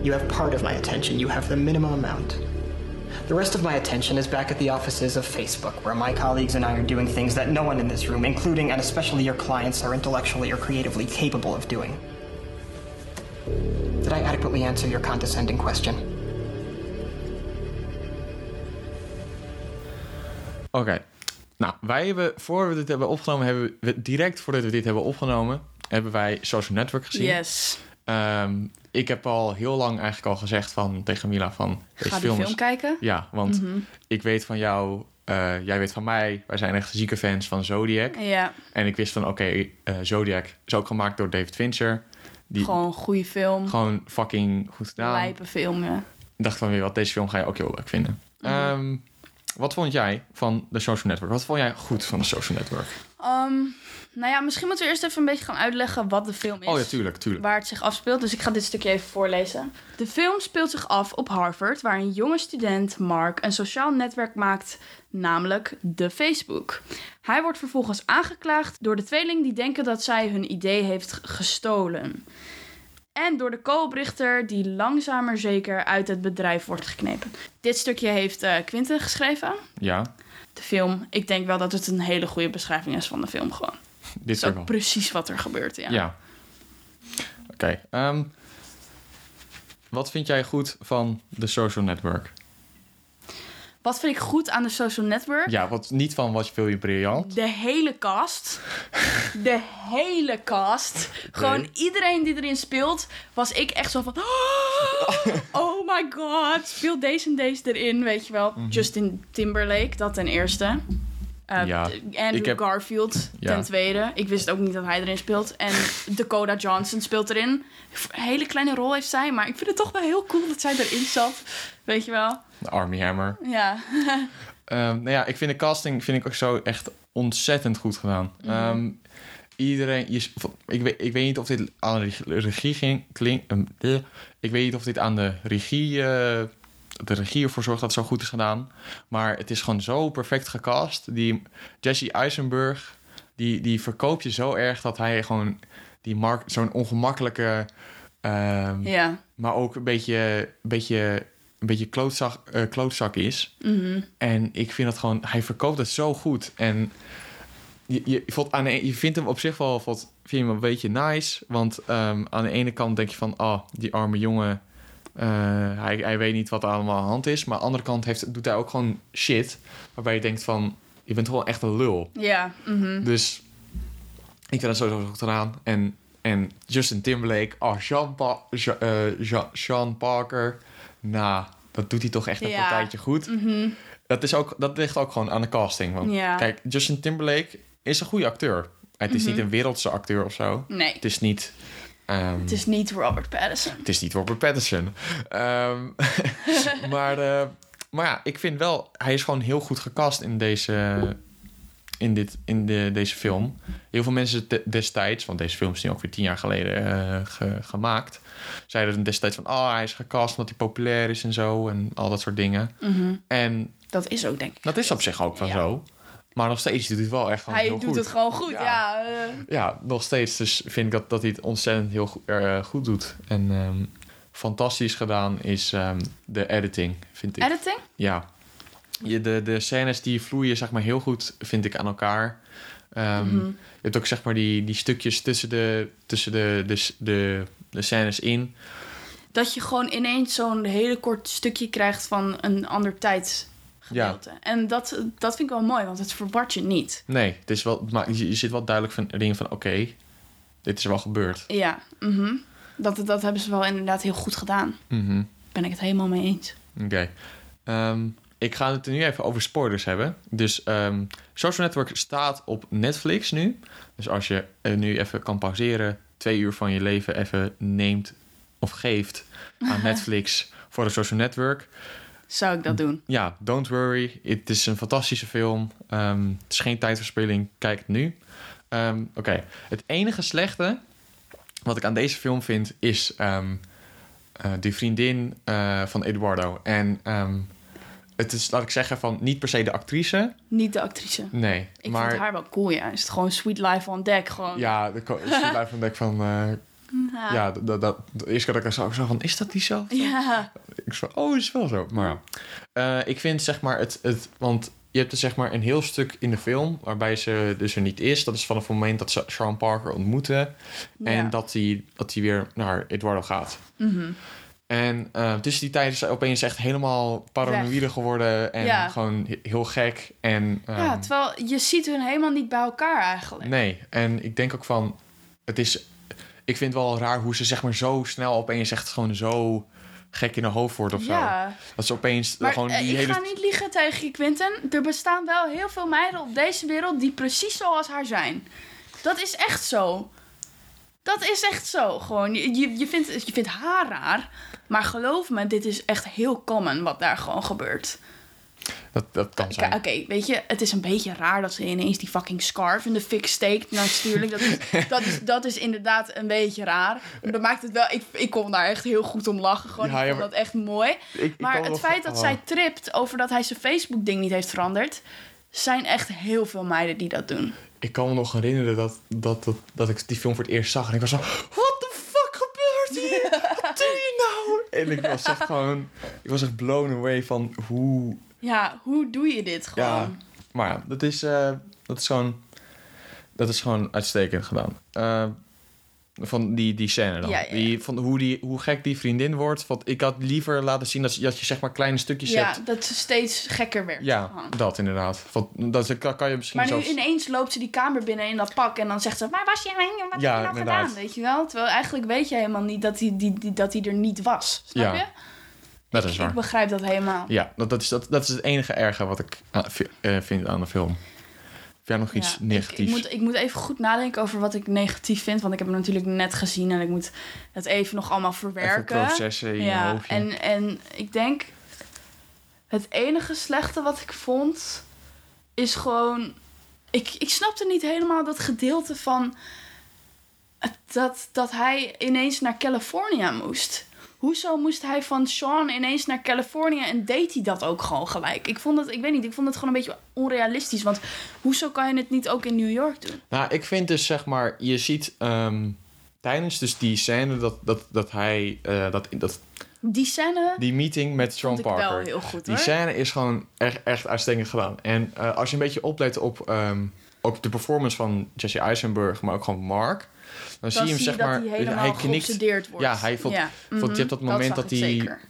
You have part of my attention, you have the minimum amount. The rest of my attention is back at the offices of Facebook, where my colleagues and I are doing things that no one in this room, including and especially your clients, are intellectually or creatively capable of doing. Did I adequately answer your condescending question? Oké. Nou, wij hebben, voor we dit hebben opgenomen, hebben we direct voordat we dit hebben opgenomen, hebben wij Social Network gezien. Yes. Ehm, ik heb al heel lang eigenlijk al gezegd van, tegen Mila van... Ga die film kijken? Ja, want ik weet van jou, eh, jij weet van mij. Wij zijn echt zieke fans van Zodiac. Ja, En ik wist van, oké, eh, Zodiac is ook gemaakt door David Fincher. Die gewoon, gewoon goede film. fucking goed gedaan. Lijpe film, ja. Ik dacht van, weer wat, deze film ga je ook heel leuk vinden. Mhm. Ehm, wat vond jij van The Social Network? Wat vond jij goed van The Social Network? Ehm, nou ja, misschien moeten we eerst even een beetje gaan uitleggen wat de film is. Oh ja, tuurlijk, tuurlijk. Waar het zich afspeelt. Dus ik ga dit stukje even voorlezen. De film speelt zich af op Harvard, waar een jonge student, Mark, een sociaal netwerk maakt, namelijk de Facebook. Hij wordt vervolgens aangeklaagd door de tweeling die denken dat zij hun idee heeft gestolen. En door de co-oprichter die langzamer zeker uit het bedrijf wordt geknepen. Dit stukje heeft eh Quinten geschreven. Ja, De film, ik denk wel dat het een hele goede beschrijving is van de film gewoon. Dit is ook wel. precies wat er gebeurt, ja. Ja. Oké. ehm, wat vind jij goed van de social network? Wat vind ik goed aan de social network? Ja, wat niet van wat wil je briljant. De hele cast. [LAUGHS] De hele cast. Gewoon iedereen die erin speelt, was ik echt zo van... Oh my god, speel deze en deze erin, weet je wel. Justin Timberlake, dat ten eerste. Eh, Ja, Andrew heb- Garfield Ja. ten tweede. Ik wist ook niet dat hij erin speelt. En Dakota Johnson speelt erin. Een hele kleine rol heeft zij, maar ik vind het toch wel heel cool dat zij erin zat. Weet je wel? De Army Hammer. Ja. [LAUGHS] Ehm, nou ja, ik vind de casting vind ik ook zo echt ontzettend goed gedaan. Ehm, iedereen, je, ik, weet, ik weet niet of dit aan de regie- ging, klink, ehm, eh, ik weet niet of dit aan de regie, eh, de regie ervoor zorgt dat het zo goed is gedaan. Maar het is gewoon zo perfect gecast. Die Jesse Eisenberg, die, die verkoopt je zo erg dat hij gewoon die mark, zo'n ongemakkelijke, ehm, Ja. maar ook een beetje, beetje, een beetje klootzak, eh, klootzak is. Mhm. En ik vind dat gewoon, hij verkoopt het zo goed. En je, je, voelt aan de, je vindt hem op zich wel, wat, vind je hem een beetje nice. Want ehm, aan de ene kant denk je van, oh, die arme jongen, eh, hij, hij weet niet wat er allemaal aan de hand is. Maar aan de andere kant heeft, doet hij ook gewoon shit. Waarbij je denkt van, je bent wel echt een lul. Ja. mhm. Dus ik vind dat sowieso gedaan. En, en Justin Timberlake, oh, Sean, Pa- eh, Sean Parker. Nou, dat doet hij toch echt een Ja. partijtje goed. Mhm. Dat, is ook, dat ligt ook gewoon aan de casting. Want Ja. kijk, Justin Timberlake is een goede acteur. Het is niet een wereldse acteur of zo. Nee. Het is niet... ehm, Het is niet Robert Pattinson. het is niet Robert Pattinson. Ehm, [LAUGHS] maar, eh, maar ja, ik vind wel... Hij is gewoon heel goed gecast in deze, in dit, in de, deze film. Heel veel mensen de- destijds... Want deze film is nu ook weer tien jaar geleden eh, ge- gemaakt. Zeiden destijds van... Oh, hij is gecast omdat hij populair is en zo. En al dat soort dingen. En Dat is ook, denk ik. dat is op zich ook wel Ja. zo. Maar nog steeds doet hij het wel echt gewoon Hij heel doet goed. het gewoon goed, Ja. ja. eh. Ja, nog steeds. Dus vind ik dat, dat hij het ontzettend heel goed, eh, goed doet. En ehm, fantastisch gedaan is ehm, de editing, vind ik. editing? ja. Je, de, de scènes die vloeien zeg maar heel goed, vind ik, aan elkaar. Ehm, Mhm. Je hebt ook zeg maar die, die stukjes tussen de, tussen de, de, de, de scènes in. Dat je gewoon ineens zo'n hele kort stukje krijgt van een ander tijdsgedeelte. En dat, dat vind ik wel mooi, want het verwart je niet. Nee, het is wel, maar je, je zit wel duidelijk van dingen van... oké, dit is wel gebeurd. Ja, mhm. dat, dat hebben ze wel inderdaad heel goed gedaan. Mhm. Ben ik het helemaal mee eens. Oké. Ehm, ik ga het er nu even over spoilers hebben. Dus ehm, Social Network staat op Netflix nu. Dus als je eh, nu even kan pauzeren, twee uur van je leven even neemt of geeft aan [LAUGHS] Netflix voor de Social Network. Zou ik dat doen? Ja, don't worry. Het is een fantastische film. Ehm, het is geen tijdverspilling. Kijk het nu. Ehm, Oké. Het enige slechte wat ik aan deze film vind is eh, die vriendin eh, van Eduardo. En het is, laat ik zeggen, van niet per se de actrice. Niet de actrice. Nee. Ik maar vind haar wel cool, ja. Is het gewoon Sweet Life on Deck, gewoon. ja, de is blijf van denk van. eh, Ja. ja, dat, dat, de eerste keer dat ik er zo, zo van, is dat die zo? Ja. Ik zo, oh, is wel zo. Maar ja. Eh, ik vind zeg maar het, het... Want je hebt dus zeg maar een heel stuk in de film... waarbij ze dus er niet is. Dat is vanaf het moment dat ze Sean Parker ontmoeten... en Ja. dat hij dat weer naar Eduardo gaat. Mhm. En eh, tussen die tijd is opeens echt helemaal paranoïde geworden... en Ja. gewoon he- heel gek. En, ehm, ja, terwijl je ziet hun helemaal niet bij elkaar eigenlijk. Nee, en ik denk ook van... Het is... Ik vind het wel raar hoe ze zeg maar zo snel opeens echt gewoon zo gek in haar hoofd wordt of zo. Ja, Dat ze opeens maar gewoon eh, die ik hele... ga niet liegen tegen je, Quinten. Er bestaan wel heel veel meiden op deze wereld die precies zoals haar zijn. Dat is echt zo. Dat is echt zo. Gewoon, je, je, je, vindt, je vindt haar raar. Maar geloof me, dit is echt heel common wat daar gewoon gebeurt. Dat, dat kan zijn. Oké, weet je, het is een beetje raar dat ze ineens die fucking scarf in de fik steekt. Natuurlijk, dat is, [LAUGHS] dat is, dat is inderdaad een beetje raar. Maar dat maakt het wel... Ik, ik kon daar echt heel goed om lachen. Gewoon, Ja, ik vond maar- dat echt mooi. Ik- maar het feit dat oh. zij tript over dat hij zijn Facebook-ding niet heeft veranderd... zijn echt heel veel meiden die dat doen. Ik kan me nog herinneren dat, dat, dat, dat ik die film voor het eerst zag. En ik was zo... What the fuck gebeurt hier? Wat doe je nou? En ik was echt gewoon... Ik was echt blown away van hoe... Ja, hoe doe je dit gewoon? Ja, maar ja, dat is, eh, dat is gewoon... Dat is gewoon uitstekend gedaan. Eh, van die, die scène dan. Ja, ja, ja. Die, van hoe, die, hoe gek die vriendin wordt. Want ik had liever laten zien dat, dat je zeg maar kleine stukjes Ja, hebt. dat ze steeds gekker werd. Ja, gewoon. dat inderdaad. Want dat kan, kan je misschien Maar nu zelfs... ineens loopt ze die kamer binnen in dat pak en dan zegt ze: Waar was je? Wat Ja, heb je nou inderdaad. gedaan? Weet je wel? Terwijl eigenlijk weet je helemaal niet dat hij, die, die, dat hij er niet was. Snap Ja, je? Dat is waar. Ik begrijp dat helemaal. Ja, dat, dat, is, dat, dat is het enige erge wat ik vi- eh, vind aan de film. Heb jij nog iets Ja, ik- negatiefs? Ik, moet, ik moet even goed nadenken over wat ik negatief vind. Want ik heb het natuurlijk net gezien en ik moet het even nog allemaal verwerken. Even processen in je ja, hoofdje. En, en ik denk, het enige slechte wat ik vond, is gewoon. Ik, ik snapte niet helemaal dat gedeelte van. Dat, dat hij ineens naar California moest. Hoezo moest hij van Sean ineens naar Californië en deed hij dat ook gewoon gelijk? Ik vond het, ik weet niet, ik vond het gewoon een beetje onrealistisch. Want hoezo kan je het niet ook in New York doen? Nou, ik vind dus zeg maar, je ziet ehm, tijdens dus die scène dat, dat, dat hij, eh, dat, dat, Die scène die meeting met Sean Parker. wel heel goed die hoor. scène is gewoon echt, echt uitstekend gedaan. En eh, als je een beetje oplet op ehm, ook de performance van Jesse Eisenberg, maar ook gewoon Mark. Dan, zie je hem zeg maar, hij helemaal hij knikt. wordt. Ja, hij vond, Ja, vond- je hebt dat moment dat, hij zeker.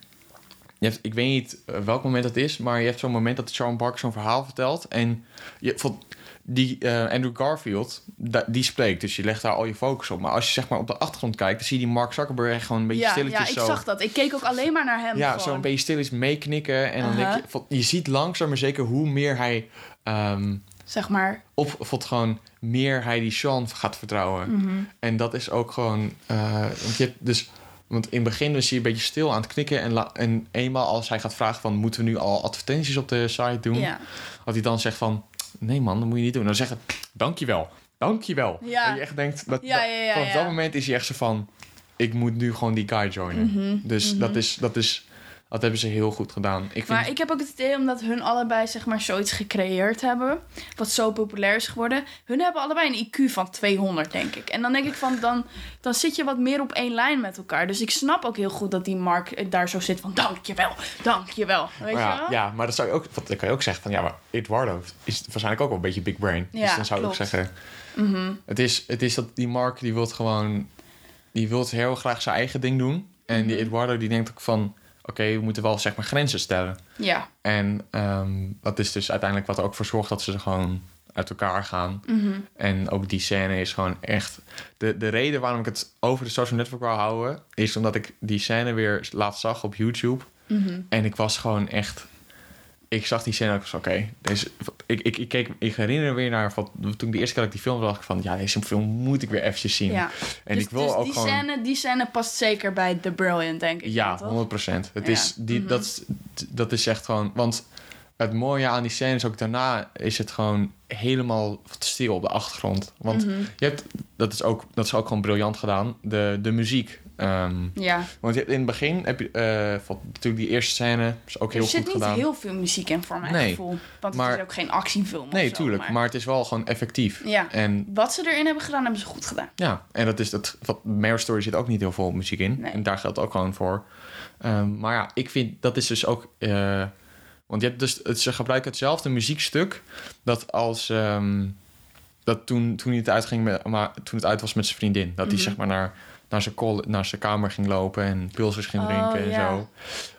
Je hebt, ik weet niet eh, welk moment dat is, maar je hebt zo'n moment dat Sean Parker zo'n verhaal vertelt. En je, vond- die eh, Andrew Garfield, da- die spreekt, dus je legt daar al je focus op. Maar als je zeg maar op de achtergrond kijkt, dan zie je die Mark Zuckerberg echt gewoon een beetje Ja, stilletjes ja, ik zo. zag dat. Ik keek ook alleen maar naar hem. ja, gewoon. zo'n beetje stilletjes meeknikken. En dan denk je, van, je ziet langzaam maar zeker hoe meer hij ehm, Zeg maar. op, of gewoon meer hij die Sean gaat vertrouwen. Mhm. En dat is ook gewoon. eh, want je hebt dus. Want in het begin was hij een beetje stil aan het knikken. En, en eenmaal als hij gaat vragen van... moeten we nu al advertenties op de site doen? Ja. Dat hij dan zegt van... nee man, dat moet je niet doen. Dan zeggen dankjewel, dankjewel. Ja. En je echt denkt... Dat, Ja, dat- ja, ja, vanaf dat moment is hij echt zo van... ik moet nu gewoon die guy joinen. Mhm, Dus Dat, is, dat is... Dat hebben ze heel goed gedaan. Ik vind, Maar ik heb ook het idee omdat hun allebei zeg maar zoiets gecreëerd hebben. Wat zo populair is geworden. Hun hebben allebei een IQ van 200 denk ik. En dan denk ik van dan, dan zit je wat meer op één lijn met elkaar. Dus ik snap ook heel goed dat die Mark eh, daar zo zit van dankjewel, dankjewel. Weet maar je ja, wel? ja, maar dat zou je ook, want dan kan je ook zeggen van ja, maar Eduardo is waarschijnlijk ook wel een beetje big brain. dus Ja, dan zou ik ook zeggen, Mhm. het is, het is dat die Mark die wil gewoon, die wil heel graag zijn eigen ding doen. En die Mhm. Eduardo die denkt ook van, oké, we moeten wel zeg maar grenzen stellen. Ja. En ehm, dat is dus uiteindelijk wat er ook voor zorgt dat ze gewoon uit elkaar gaan. Mhm. En ook die scène is gewoon echt... De, de reden waarom ik het over de social network wou houden... is omdat ik die scène weer laatst zag op YouTube. Mhm. En ik was gewoon echt... Ik zag die scène en ik was oké. deze ik, ik, ik, keek, ik herinner me weer naar... Van, toen ik de eerste keer dat ik die film zag... ik van ja, deze film moet ik weer eventjes zien. Ja. En dus, ik wil dus ook die, gewoon... scène, die scène past zeker bij The Brilliant, denk ik. Ja, toch? 100 procent. Het Ja. is die, Mhm. dat, dat is echt gewoon. Want het mooie aan die scène is ook daarna is het gewoon helemaal stil op de achtergrond. Want Mhm. je hebt, dat is ook, dat is ook gewoon briljant gedaan. De, de muziek. Ehm, Ja. Want je hebt in het begin heb je eh, natuurlijk die eerste scène is ook heel er zit goed niet gedaan. heel veel muziek in voor mijn Nee, gevoel. Want maar- het is ook geen actiefilm nee, zo, tuurlijk. Maar... het is wel gewoon effectief. Ja. En Wat ze erin hebben gedaan, hebben ze goed gedaan. Ja, en dat is dat. Wat Mare Story zit ook niet heel veel muziek in. Nee. En daar geldt ook gewoon voor. Ehm, maar ja, ik vind dat is dus ook. eh, want je hebt dus, ze gebruiken hetzelfde muziekstuk. Dat als. ehm, dat toen, toen hij het uitging met, maar toen het uit was met zijn vriendin. Dat hij Mhm. zeg maar naar, naar, zijn col- naar zijn kamer ging lopen en pilsjes ging Oh, drinken en ja. zo.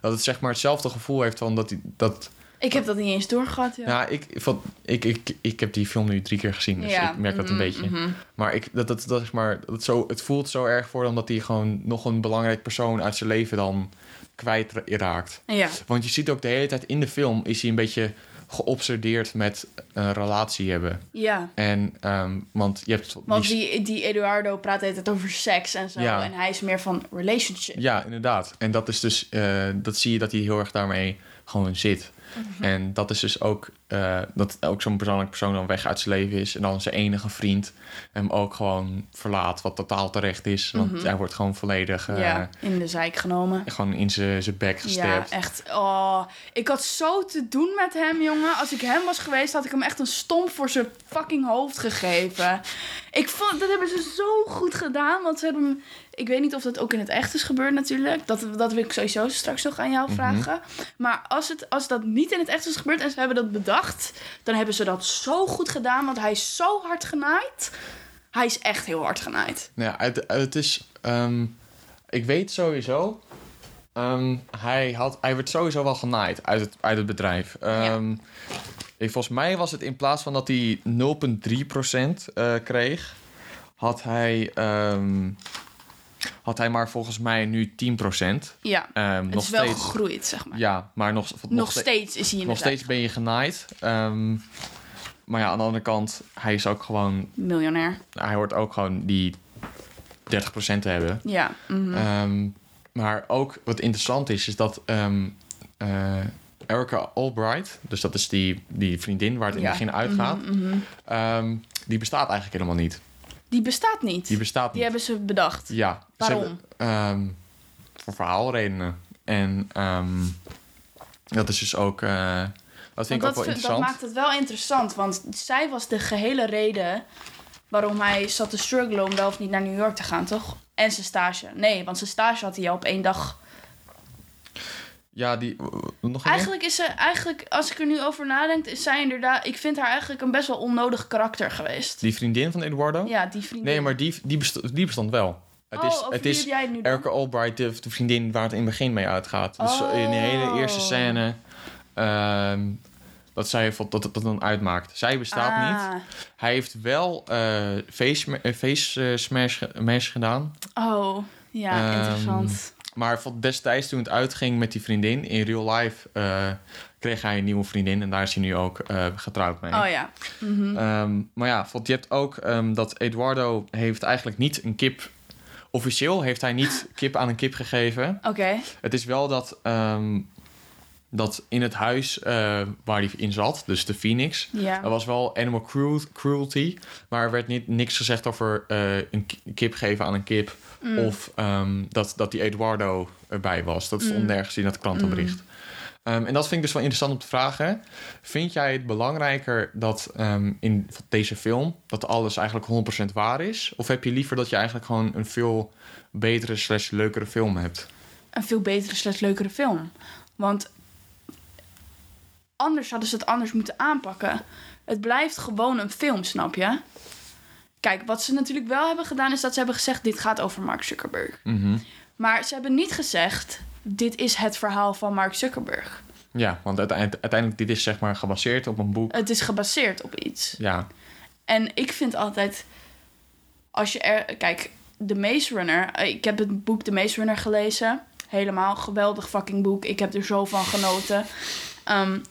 Dat het zeg maar hetzelfde gevoel heeft van dat hij. Dat, Ik heb dat niet eens doorgehad, ja. ja, ik, van, ik, ik, ik heb die film nu drie keer gezien, dus Ja, ik merk dat een mhm, beetje. mhm. Maar ik, dat, dat, dat is maar, dat zo, het voelt zo erg voor hem dat hij gewoon nog een belangrijk persoon uit zijn leven dan kwijtraakt. Ja. Want je ziet ook de hele tijd in de film is hij een beetje geobsedeerd met een relatie hebben. Ja. En, ehm, want je hebt... Want die- die, Eduardo praat het over seks en zo. Ja. En hij is meer van relationship. Ja, inderdaad. En dat is dus, eh, dat zie je dat hij heel erg daarmee gewoon zit. Mhm. En dat is dus ook, eh, dat ook zo'n persoonlijk persoon dan weg uit zijn leven is. En dan zijn enige vriend hem ook gewoon verlaat, wat totaal terecht is. Want hij wordt gewoon volledig eh, Mhm. Ja, in de zijk genomen. gewoon in zijn zijn bek Ja, gestapt. echt. Oh, ik had zo te doen met hem, jongen. Als ik hem was geweest, had ik hem echt een stomp voor zijn fucking hoofd gegeven. Ik vond, dat hebben ze zo goed gedaan. Want ze hebben hem... Ik weet niet of dat ook in het echt is gebeurd natuurlijk. Dat, dat wil ik sowieso straks nog aan jou vragen. Maar als, het, als dat niet in het echt is gebeurd en ze hebben dat bedacht... dan hebben ze dat zo goed gedaan. Want hij is zo hard genaaid. Hij is echt heel hard genaaid. Nou ja, het, het is. ehm, ik weet sowieso. ehm, hij, had, hij werd sowieso wel genaaid uit het, uit het bedrijf. Ehm, ik, volgens mij was het in plaats van dat hij 0,3% eh kreeg, had hij, had hij maar volgens mij nu 10%. Ja, Ehm, het nog is wel steeds. gegroeid, zeg maar. Ja, maar nog, nog, nog ste- steeds is hij nog steeds ben je genaaid. Ehm, maar ja, aan de andere kant, hij is ook gewoon. miljonair. Hij hoort ook gewoon die 30% te hebben. Ja. mhm. Ehm, maar ook wat interessant is, is dat eh, Erica Albright, dus dat is die, die vriendin waar het in het Ja. begin uitgaat, ehm, die bestaat eigenlijk helemaal niet. Die bestaat niet. Die bestaat Die niet. hebben ze bedacht. Ja. Waarom? hebben, ehm, voor verhaalredenen. En ehm, dat is dus ook, eh, dat vind Want ik ook wel dat, dat interessant. maakt het wel interessant, want zij was de gehele reden waarom hij zat te struggelen om wel of niet naar New York te gaan, toch? En zijn stage. Nee, want zijn stage had hij al op één dag. Ja, die, nog een keer? Eigenlijk is ze, eigenlijk, als ik er nu over nadenk, is zij inderdaad, ik vind haar eigenlijk een best wel onnodig karakter geweest. Die vriendin van Eduardo? Ja, die vriendin. Nee, maar die, die, bestond, die bestond wel. Het Oh, is, het is jij het nu Albright, de, de vriendin waar het in het begin mee uitgaat. Dus Oh. in de hele eerste scène... ehm, dat zij dat het dat dan uitmaakt. Zij bestaat Ah. niet. Hij heeft wel eh face, eh, face eh, smash, smash gedaan. Oh, ja, Ehm, interessant. Maar destijds toen het uitging met die vriendin... in real life eh, kreeg hij een nieuwe vriendin. En daar is hij nu ook eh, getrouwd mee. Oh ja. Mhm. Ehm, maar ja, je hebt ook ehm, dat Eduardo heeft eigenlijk niet een kip... Officieel heeft hij niet [LAUGHS] kip aan een kip gegeven. Oké. Het is wel dat, ehm, dat in het huis eh, waar hij in zat, dus de Phoenix... Ja. er was wel animal cru- cruelty... maar er werd niet, niks gezegd over eh, een ki- kip geven aan een kip... Mm. of ehm, dat, dat die Eduardo erbij was. Dat stond Mm. nergens in het krantenbericht. Ehm, en dat vind ik dus wel interessant om te vragen. Vind jij het belangrijker dat ehm, in deze film... dat alles eigenlijk 100% waar is? Of heb je liever dat je eigenlijk gewoon een veel betere slash leukere film hebt? een veel betere slash leukere film. Want anders hadden ze het anders moeten aanpakken. Het blijft gewoon een film, snap je? Kijk, wat ze natuurlijk wel hebben gedaan... is dat ze hebben gezegd... dit gaat over Mark Zuckerberg. Mhm. Maar ze hebben niet gezegd... dit is het verhaal van Mark Zuckerberg. Ja, want uiteindelijk, uiteindelijk dit is zeg maar gebaseerd op een boek. Het is gebaseerd op iets. Ja, En ik vind altijd... Als je er... Kijk, The Maze Runner... eh, Ik heb het boek The Maze Runner gelezen. Helemaal geweldig fucking boek. Ik heb er zo van genoten. D-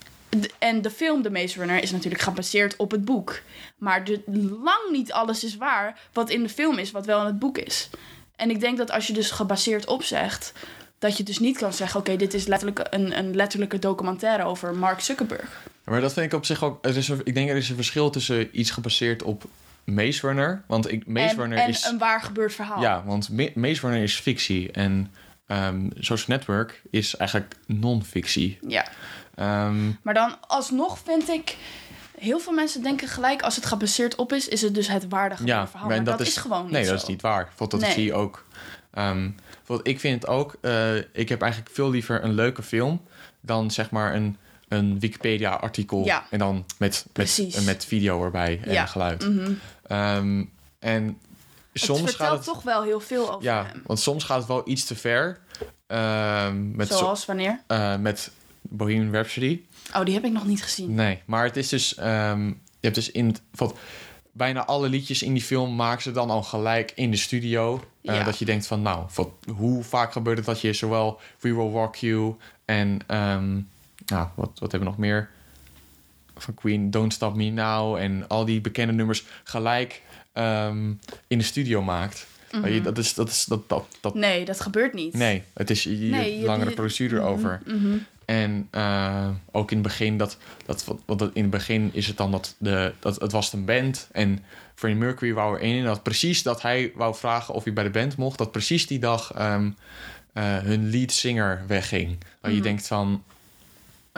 en de film The Maze Runner is natuurlijk gebaseerd op het boek. Maar de, lang niet alles is waar wat in de film is, wat wel in het boek is. En ik denk dat als je dus gebaseerd op zegt... dat je dus niet kan zeggen... oké, dit is letterlijk een, een letterlijke documentaire over Mark Zuckerberg. maar dat vind ik op zich ook... Er is een, ik denk er is een verschil tussen iets gebaseerd op Maze Runner. Want ik, Maze en Runner en is... een waar gebeurd verhaal. Ja, want Ma- Maze Runner is fictie. En ehm Social Network is eigenlijk non-fictie. ja. Ehm, Maar dan alsnog vind ik... Heel veel mensen denken gelijk als het gebaseerd op is... is het dus het waardige ja, verhaal. Maar dat, is, gewoon niet Nee, zo. dat is niet waar. Bijvoorbeeld, dat Nee. zie je ook. Bijvoorbeeld, ik vind het ook... eh, ik heb eigenlijk veel liever een leuke film... dan zeg maar een, een Wikipedia-artikel. Ja. En dan met, met, met video erbij en Ja. geluid. Mhm. Ehm, en Het soms vertelt gaat het... toch wel heel veel over Ja, hem. want soms gaat het wel iets te ver. Ehm, met, zo- Zoals wanneer? eh, met Bohemian Rhapsody. Oh, die heb ik nog niet gezien. Nee, maar het is dus... ehm, je hebt dus in... het- Wat, bijna alle liedjes in die film maken ze dan al gelijk in de studio. Eh, Ja. Dat je denkt van, nou, wat, hoe vaak gebeurt het dat je zowel We Will Walk You en... ehm, nou, wat, wat hebben we nog meer? van Queen, Don't Stop Me Now en al die bekende nummers gelijk ehm, in de studio maakt. Je, dat is, dat is, dat, dat, dat, Nee, dat gebeurt niet. nee, het is je Nee, langere je- procedure Mhm, over. mhm. En eh, ook in het begin, dat, dat, want- in het begin is het dan dat, de, dat het was een band. En Freddie Mercury wou er één in. Dat precies dat hij wou vragen of hij bij de band mocht. Dat precies die dag ehm, eh, hun lead singer wegging. Dat je Mhm. denkt van...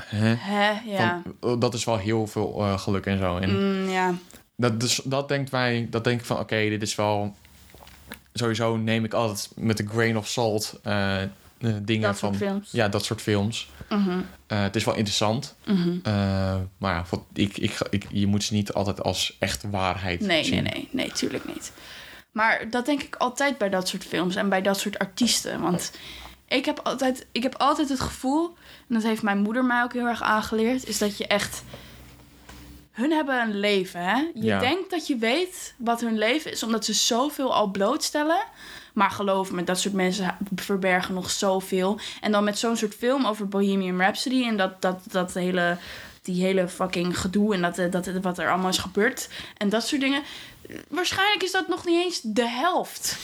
Hè? Hè, ja. Van, oh, dat is wel heel veel eh, geluk en zo. En Mm, ja. dat, dus, dat denkt mij, dat denk ik van, oké, dit is wel. Sowieso neem ik altijd met een grain of salt eh, dingen Dat van. films. Ja, dat soort films. Mhm. Eh, het is wel interessant. Mhm. Eh, maar ja, wat- ik, ik, ik, je moet ze niet altijd als echt waarheid Nee, zien. nee, nee, nee, tuurlijk niet. Maar dat denk ik altijd bij dat soort films en bij dat soort artiesten. Want ik heb altijd, ik heb altijd het gevoel, en dat heeft mijn moeder mij ook heel erg aangeleerd, is dat je echt. Hun hebben een leven, hè? Je Ja. denkt dat je weet wat hun leven is, omdat ze zoveel al blootstellen. Maar geloof me, dat soort mensen verbergen nog zoveel. En dan met zo'n soort film over Bohemian Rhapsody en dat, dat, dat hele, die hele fucking gedoe en dat, eh, dat, wat er allemaal is gebeurd en dat soort dingen. Waarschijnlijk is dat nog niet eens de helft.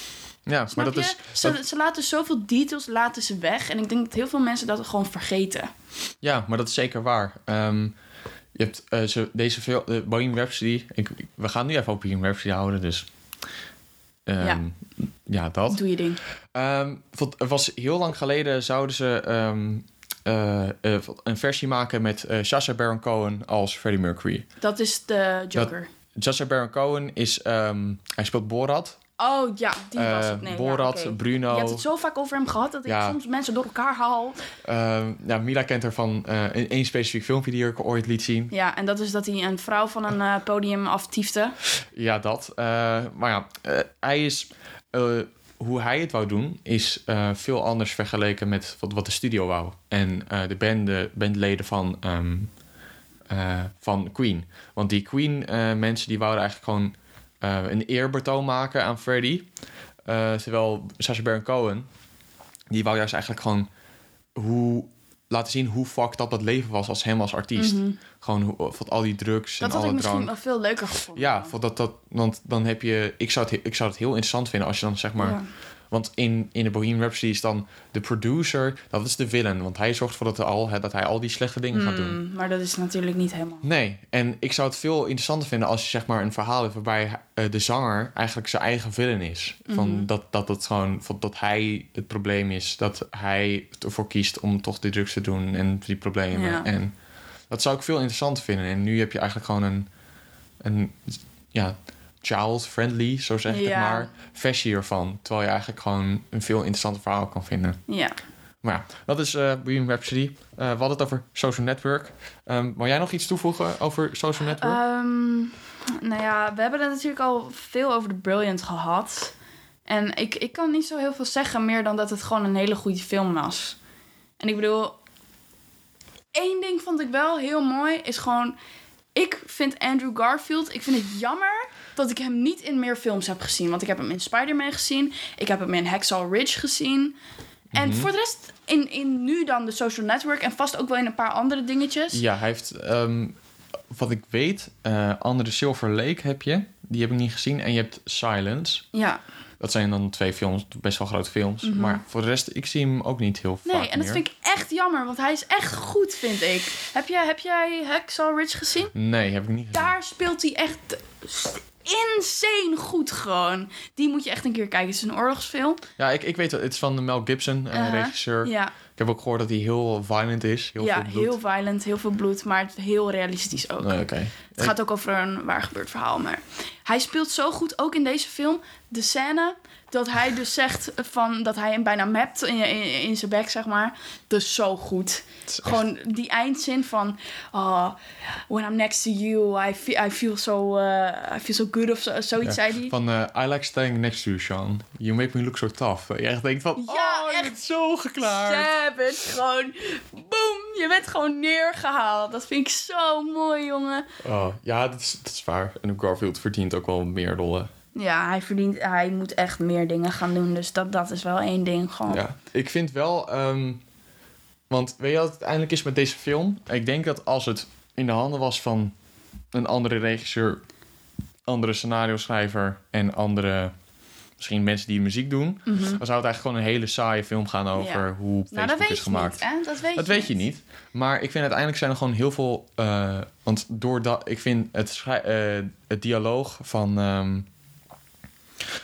Ja, maar dat je? is. Ze, dat- ze laten zoveel details laten ze weg. En ik denk dat heel veel mensen dat gewoon vergeten. ja, maar dat is zeker waar. Ehm, je hebt eh, ze, deze film, de Bohemian Rhapsody. Ik, ik- we gaan nu even op Bohemian Rhapsody houden, dus. Ehm, Ja. ja, dat. Doe je ding. Ehm, het was heel lang geleden zouden ze ehm, eh, eh, een versie maken met Sacha Baron Cohen als Freddie Mercury. Dat is de Joker. Sacha Baron Cohen is, ehm, hij speelt Borat. Oh ja, die was Eh, het. Nee, Borat, ja. Bruno. Je hebt het zo vaak over hem gehad dat ik Ja. soms mensen door elkaar haal. Ehm, ja, Mila kent haar van eh, een één specifiek filmpje die ik ooit liet zien. Ja, en dat is dat hij een vrouw van een eh, podium aftiefde. Ja, dat. Maar ja, hij is. hoe hij het wou doen, is veel anders vergeleken met wat, wat de studio wou. En de, band, de bandleden van, ehm, eh, van Queen. Want die Queen-mensen die wouden eigenlijk gewoon een eerbetoon maken aan Freddie. Eh, terwijl Sacha Baron Cohen, die wou juist eigenlijk gewoon hoe, laten zien hoe fucked up dat leven was als hem als artiest. Mhm. Gewoon hoe, van al die drugs Dat en had ik alle misschien drank. wel veel leuker gevonden. Ja, voor dat, dat, want dan heb je... Ik zou, het, he- ik zou het heel interessant vinden als je dan zeg maar... Ja. Want in, in de Bohemian Rhapsody is dan de producer... Dat is de villain. Want hij zorgt ervoor dat, hij al, hè, dat hij al die slechte dingen gaat doen. Hmm, maar dat is natuurlijk niet helemaal. Nee, en ik zou het veel interessanter vinden als je zeg maar een verhaal hebt waarbij eh, de zanger eigenlijk zijn eigen villain is. Van Mhm. dat, dat het gewoon van, dat hij het probleem is, dat hij ervoor kiest om toch die drugs te doen en die problemen. Ja. En dat zou ik veel interessanter vinden. En nu heb je eigenlijk gewoon een, een ja, child-friendly, zo zeg ik Ja. het maar, versie ervan. Terwijl je eigenlijk gewoon een veel interessanter verhaal kan vinden. Ja. Maar ja, dat is Bohemian Rhapsody. Eh, we hadden het over Social Network. Um, wil jij nog iets toevoegen over Social Network? Ehm, nou ja, we hebben het natuurlijk al veel over de Brilliant gehad. En ik, ik kan niet zo heel veel zeggen meer dan dat het gewoon een hele goede film was. En ik bedoel, één ding vond ik wel heel mooi, is gewoon... Ik vind Andrew Garfield, ik vind het jammer dat ik hem niet in meer films heb gezien. Want ik heb hem in Spider-Man gezien, ik heb hem in Hacksaw Ridge gezien. En Mhm. voor de rest, in, in nu dan de Social Network en vast ook wel in een paar andere dingetjes. Ja, hij heeft, ehm, wat ik weet, eh Andere Silver Lake heb je. Die heb ik niet gezien. En je hebt Silence. Ja. Dat zijn dan twee films, best wel grote films. Mhm. Maar voor de rest, ik zie hem ook niet heel vaak Nee, en dat meer. vind ik echt jammer, want hij is echt goed, vind ik. Heb jij, heb jij Hacksaw Ridge gezien? Nee, heb ik niet gezien. Daar speelt hij echt insane goed gewoon. Die moet je echt een keer kijken. Het is een oorlogsfilm. Ja, ik, ik weet het. Het is van Mel Gibson, een Uh-huh. regisseur. Ja, Ik heb ook gehoord dat hij heel violent is. Heel ja veel bloed. heel violent, heel veel bloed, maar heel realistisch ook. Nee, oké. Het gaat ook over een waar gebeurd verhaal, maar hij speelt zo goed, ook in deze film, de scène dat hij dus zegt van dat hij hem bijna mapt in, in, in zijn bek, zeg maar. Dus zo goed. Gewoon die eindzin van, oh, when I'm next to you, I feel, I feel so, uh, I feel so good of zo, zoiets Ja, zei hij. Van eh, I like staying next to you, Sean. You make me look so tough. Je echt denkt van, Ja, oh, je bent zo geklaard. Savage, gewoon, boom, je bent gewoon neergehaald. Dat vind ik zo mooi, jongen. Oh, ja, dat is, dat is waar. En Garfield verdient ook wel meer rollen. Ja, hij verdient, hij moet echt meer dingen gaan doen. Dus dat, dat is wel één ding gewoon. Ja, ik vind wel... ehm, want weet je wat het uiteindelijk is met deze film? Ik denk dat als het in de handen was van een andere regisseur, andere scenario schrijver en andere misschien mensen die muziek doen, dan zou het eigenlijk gewoon een hele saaie film gaan over Mhm. Ja. hoe Facebook Nou, dat weet is je gemaakt. niet, hè? Dat weet, Dat je, weet je niet. Maar ik vind uiteindelijk zijn er gewoon heel veel. eh, want doordat ik vind het, eh, het dialoog van. ehm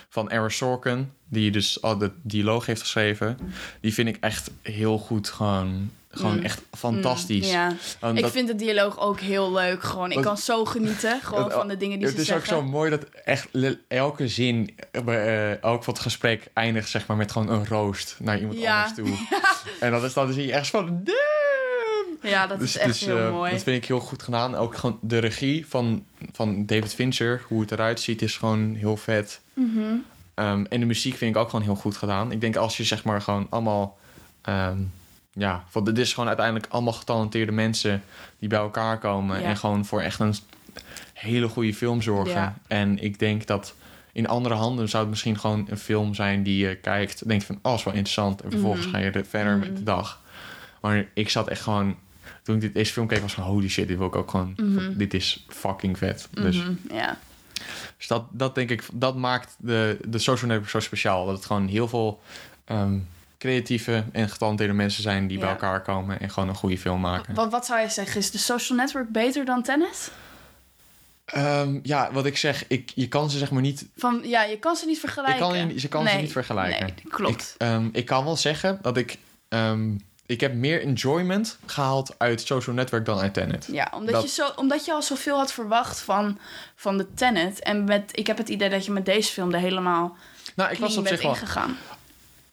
van Aaron Sorkin, die dus al de dialoog heeft geschreven, die vind ik echt heel goed. Gewoon, gewoon Mm. echt fantastisch. Mm, ja. Want Ik dat- vind de dialoog ook heel leuk. Gewoon, ik kan zo genieten [LAUGHS] gewoon het- van de dingen die het ze is zeggen. ook zo mooi dat echt elke zin, eh, elk het gesprek eindigt zeg maar met gewoon een roost naar iemand Ja. anders toe. [LAUGHS] En dat is dan zie je echt van! Ja, dat is echt heel eh, mooi. Dat vind ik heel goed gedaan. Ook gewoon de regie van, van David Fincher, hoe het eruit ziet, is gewoon heel vet. Mhm. Ehm, en de muziek vind ik ook gewoon heel goed gedaan. Ik denk als je zeg maar gewoon allemaal... ehm, ja, want dit is gewoon uiteindelijk allemaal getalenteerde mensen die bij elkaar komen. Ja. En gewoon voor echt een hele goede film zorgen. Ja. En ik denk dat in andere handen zou het misschien gewoon een film zijn die je kijkt. Denkt van, oh, is wel interessant. En vervolgens Mhm. ga je er verder met de dag. Maar ik zat echt gewoon... Toen ik dit, deze film keek, was van holy shit, dit wil ik ook gewoon... Mhm. Dit is fucking vet. Dus, Mhm, Ja. dus dat, dat denk ik, dat maakt de, de social network zo speciaal. Dat het gewoon heel veel ehm, creatieve en getalenteerde mensen zijn die bij elkaar komen en gewoon een goede film maken. Wat, wat zou je zeggen? Is de social network beter dan tennis? Ehm, ja, wat ik zeg, ik, je kan ze zeg maar niet Van, ja, je kan ze niet vergelijken. Ik kan, je- je kan ze niet vergelijken. Nee, klopt. Ik, ehm, ik kan wel zeggen dat ik... ik heb meer enjoyment gehaald uit Social Network dan uit Tenet. ja, omdat, dat- je zo, omdat je al zoveel had verwacht van, van de Tenet. En met, ik heb het idee dat je met deze film er helemaal Nou, ik was op zich wel... ingegaan.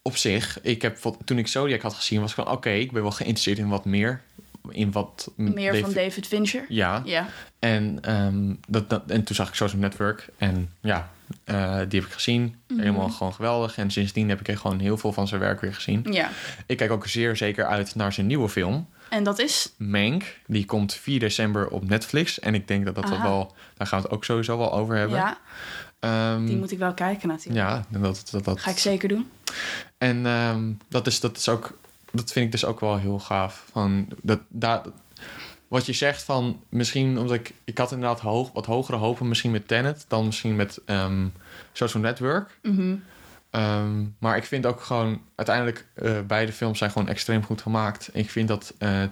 Op zich, ik heb, toen ik Zodiac had gezien, was ik van... Oké, ik ben wel geïnteresseerd in wat meer. In wat... Meer van David Fincher. Ja, Ja. en, ehm, dat, dat, en toen zag ik Social Network. En ja, eh, die heb ik gezien. Mhm. Helemaal gewoon geweldig. En sindsdien heb ik er gewoon heel veel van zijn werk weer gezien. ja. Ik kijk ook zeer zeker uit naar zijn nieuwe film. En dat is... Mank. Die komt 4 december op Netflix. En ik denk dat dat, dat wel... Daar gaan we het ook sowieso wel over hebben. Ja, Ehm, die moet ik wel kijken natuurlijk. ja, dat, dat, dat, Ga ik zeker doen. En ehm, dat, is, dat is ook... Dat vind ik dus ook wel heel gaaf. Van dat, daar, wat je zegt van... Misschien omdat ik... Ik had inderdaad hoog, wat hogere hopen misschien met Tenet... dan misschien met ehm, Social Network. Mhm. Ehm, maar ik vind ook gewoon... Uiteindelijk, eh, beide films zijn gewoon extreem goed gemaakt. Ik vind dat... eh,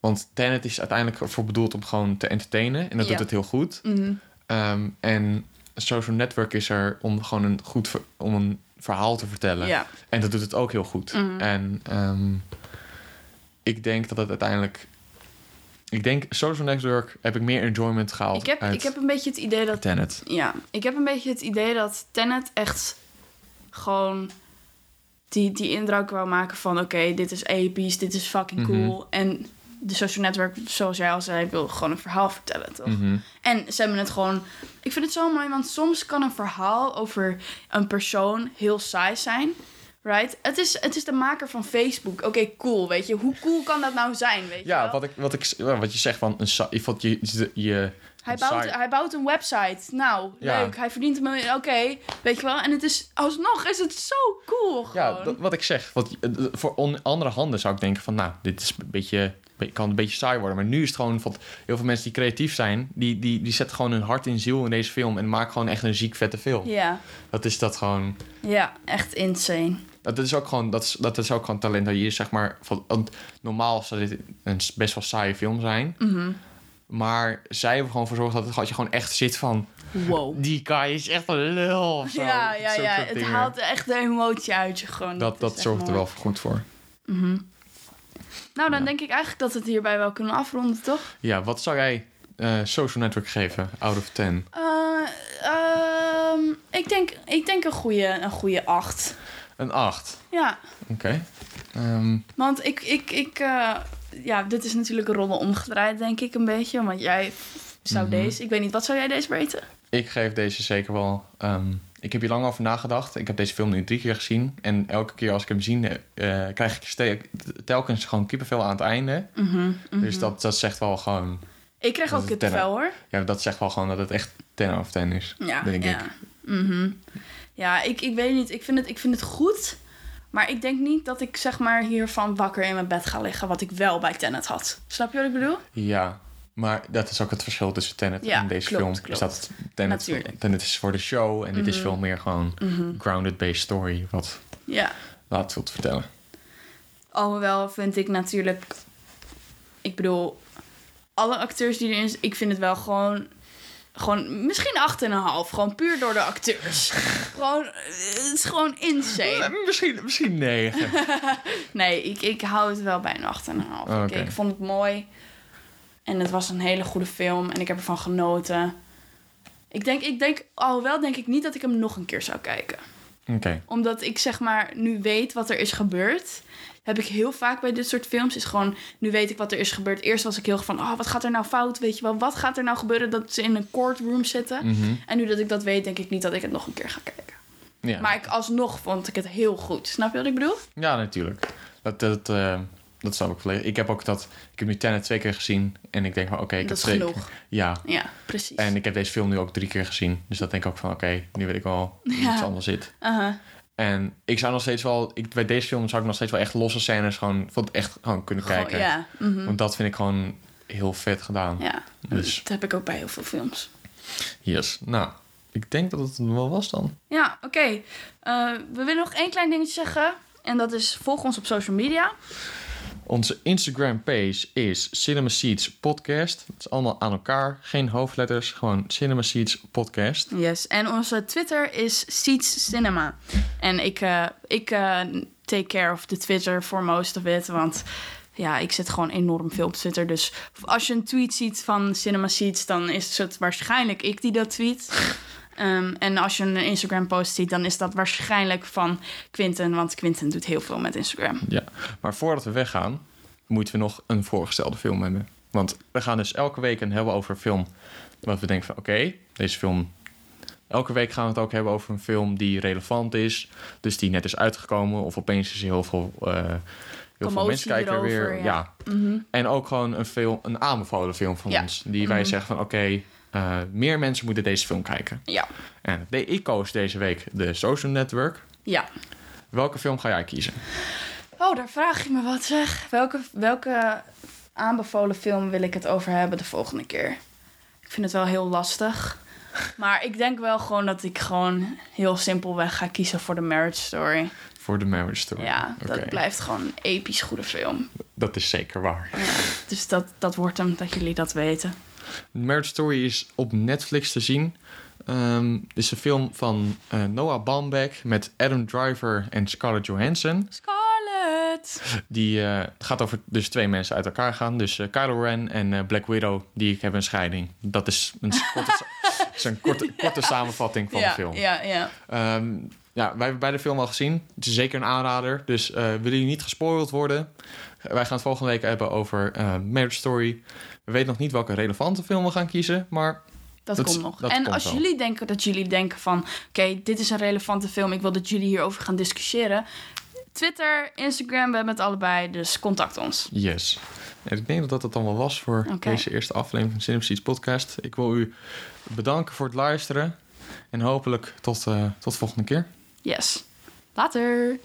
want Tenet is uiteindelijk ervoor bedoeld om gewoon te entertainen. En dat Ja. doet het heel goed. Mhm. Ehm, en Social Network is er om gewoon een goed om een verhaal te vertellen. Ja. En dat doet het ook heel goed. Mhm. En ehm, ik denk dat het uiteindelijk. Ik denk Social Network heb ik meer enjoyment gehaald Ik heb, uit ik heb een beetje het idee dat Tenet. Ja, ik heb een beetje het idee dat Tenet echt gewoon die, die indruk wou maken van... oké, dit is episch, dit is fucking Mhm. cool. En de social network, zoals jij al zei, wil gewoon een verhaal vertellen, toch? Mhm. En ze hebben het gewoon... Ik vind het zo mooi, want soms kan een verhaal over een persoon heel saai zijn... Right? Het is, het is de maker van Facebook. Oké, cool, weet je. Hoe cool kan dat nou zijn, weet je Ja, wel? wat, ik, wat, ik, wat je zegt van een vond je, je Hij bouwt, hij bouwt een website. Nou, Ja. leuk. Hij verdient een miljoen. Oké, weet je wel. En het is alsnog is het zo cool gewoon. Ja, dat- wat ik zeg. Wat, eh, voor on- andere handen zou ik denken van... nou, dit is een beetje, kan een beetje saai worden. Maar nu is het gewoon van heel veel mensen die creatief zijn... die, die, die zetten gewoon hun hart en ziel in deze film... en maken gewoon echt een ziek vette film. ja, Dat is dat gewoon... ja, echt insane. Dat is ook gewoon, dat is, dat is ook gewoon talent. Dat je zeg maar... Van, want normaal zou dit een best wel saaie film zijn. Mhm. Maar zij hebben gewoon voor gezorgd dat, het, dat je gewoon echt zit van... Wow. Die guy is echt een lul zo. Ja, ja, ja. Het dingen. haalt echt de emotie uit je gewoon. Dat, dat zorgt er wel goed voor. Nou, dan Ja. denk ik eigenlijk dat we het hierbij wel kunnen afronden, toch? Ja, wat zou jij eh, Social Network geven? Out of 10. Eh, ehm, ik, denk, ik denk een goede, een goede acht. Een 8. Ja, Oké. Ehm, want ik... ik, ik eh, ja, dit is natuurlijk een ronde omgedraaid, denk ik, een beetje. Want jij zou Mhm. deze... Ik weet niet, wat zou jij deze weten? ik geef deze zeker wel. ehm, ik heb hier lang over nagedacht. Ik heb deze film nu drie keer gezien. En elke keer als ik hem zie, eh, krijg ik telkens gewoon kippenvel aan het einde. Dus dat, dat zegt wel gewoon. Ik krijg ook kippenvel, hoor. Ja, dat zegt wel gewoon dat het echt 10 out of 10 is. Ja, denk ja. ik. Mhm. Ja, ik, ik weet niet. Ik vind, het, ik vind het goed Maar ik denk niet dat ik zeg maar hiervan wakker in mijn bed ga liggen, wat ik wel bij Tenet had. Snap je wat ik bedoel? Ja, maar dat is ook het verschil tussen Tenet Ja, en deze klopt, film. klopt. Is dat Tenet. Mhm. Tenet is voor de show en dit is veel meer gewoon grounded-based story. Wat Ja. laat te vertellen. Alhoewel vind ik natuurlijk... Ik bedoel, alle acteurs die erin. Ik vind het wel gewoon... Gewoon misschien 8,5. Gewoon puur door de acteurs. gewoon, het is gewoon insane. Eh, Misschien, misschien negen. [LAUGHS] Nee, ik, ik hou het wel bij een 8,5. Oké. Ik, ik vond het mooi. En het was een hele goede film. En ik heb ervan genoten. Ik denk, ik denk, alhoewel denk ik niet dat ik hem nog een keer zou kijken. Omdat ik zeg maar nu weet wat er is gebeurd. Heb ik heel vaak bij dit soort films. Is gewoon, nu weet ik wat er is gebeurd. Eerst was ik heel van, oh, wat gaat er nou fout? Weet je wel, wat gaat er nou gebeuren dat ze in een courtroom zitten? Mhm. En nu dat ik dat weet, denk ik niet dat ik het nog een keer ga kijken. Ja. Maar ik, alsnog vond ik het heel goed. Snap je wat ik bedoel? ja, natuurlijk. Dat, dat, eh, dat snap ik volledig. Ik heb ook dat... Ik heb nu Tenet twee keer gezien. En ik denk van, oké, ik Dat heb is twee... genoeg. Ja. Ja, precies. En ik heb deze film nu ook drie keer gezien. Dus dat denk ik ook van, oké, nu weet ik wel hoe Ja. iets anders zit. En ik zou nog steeds wel... Ik, bij deze film zou ik nog steeds wel echt losse scènes gewoon... Van het echt gewoon kunnen kijken. ja, mhm. Want dat vind ik gewoon heel vet gedaan. ja. Dus- dat heb ik ook bij heel veel films. Yes. Nou, ik denk dat het wel was dan. Ja, oké. Eh, we willen nog één klein dingetje zeggen. En dat is, volg ons op social media. Onze Instagram page is Cinema Seeds Podcast. Het is allemaal aan elkaar. Geen hoofdletters. Gewoon Cinema Seeds Podcast. Yes. En onze Twitter is Seeds Cinema. En ik, eh, ik eh, take care of de Twitter for most of it. Want ja, ik zit gewoon enorm veel op Twitter. Dus als je een tweet ziet van Cinema Seeds, dan is het waarschijnlijk ik die dat tweet. Ehm, en als je een Instagram post ziet, dan is dat waarschijnlijk van Quinten. Want Quinten doet heel veel met Instagram. Ja. Maar voordat we weggaan, moeten we nog een voorgestelde film hebben. Want we gaan dus elke week een hebben over een film. Wat we denken van, oké, deze film... Elke week gaan we het ook hebben over een film die relevant is. Dus die net is uitgekomen. Of opeens is er heel veel... eh, heel veel mensen kijken er weer. Ja. ja. En ook gewoon een, film, een aanbevolen film van Ja. ons. Die wij zeggen van, oké, eh, meer mensen moeten deze film kijken. Ja. En de- ik koos deze week de Social Network. Ja. Welke film ga jij kiezen? Oh, daar vraag je me wat zeg. Welke, welke aanbevolen film wil ik het over hebben de volgende keer? Ik vind het wel heel lastig. Maar ik denk wel gewoon dat ik gewoon heel simpelweg ga kiezen voor de Marriage Story. Voor The Marriage Story. Ja, dat blijft gewoon een episch goede film. Dat is zeker waar. Ja, dus dat, dat wordt hem, dat jullie dat weten. Marriage Story is op Netflix te zien. Het is een film van eh, Noah Baumbach met Adam Driver en Scarlett Johansson. Scarlett! Die eh, het gaat over dus twee mensen uit elkaar gaan. Dus eh, Kylo Ren en Black Widow, die hebben een scheiding. Dat is een korte, [LAUGHS] dat is een korte, korte samenvatting van ja, de film. Ja, ja. Ehm, ja, wij hebben beide film al gezien. Het is zeker een aanrader. Dus willen jullie niet gespoild worden? Wij gaan het volgende week hebben over Marriage Story. We weten nog niet welke relevante film we gaan kiezen, maar Dat, Dat- komt nog. dat en komt als wel. jullie denken dat jullie denken van... oké, dit is een relevante film, ik wil dat jullie hierover gaan discussiëren... Twitter, Instagram, we hebben het allebei, dus contact ons. yes. En ik denk dat dat het dan wel was voor deze eerste aflevering van Seeds podcast. Ik wil u bedanken voor het luisteren. En hopelijk tot, eh, tot de volgende keer. Yes. Later!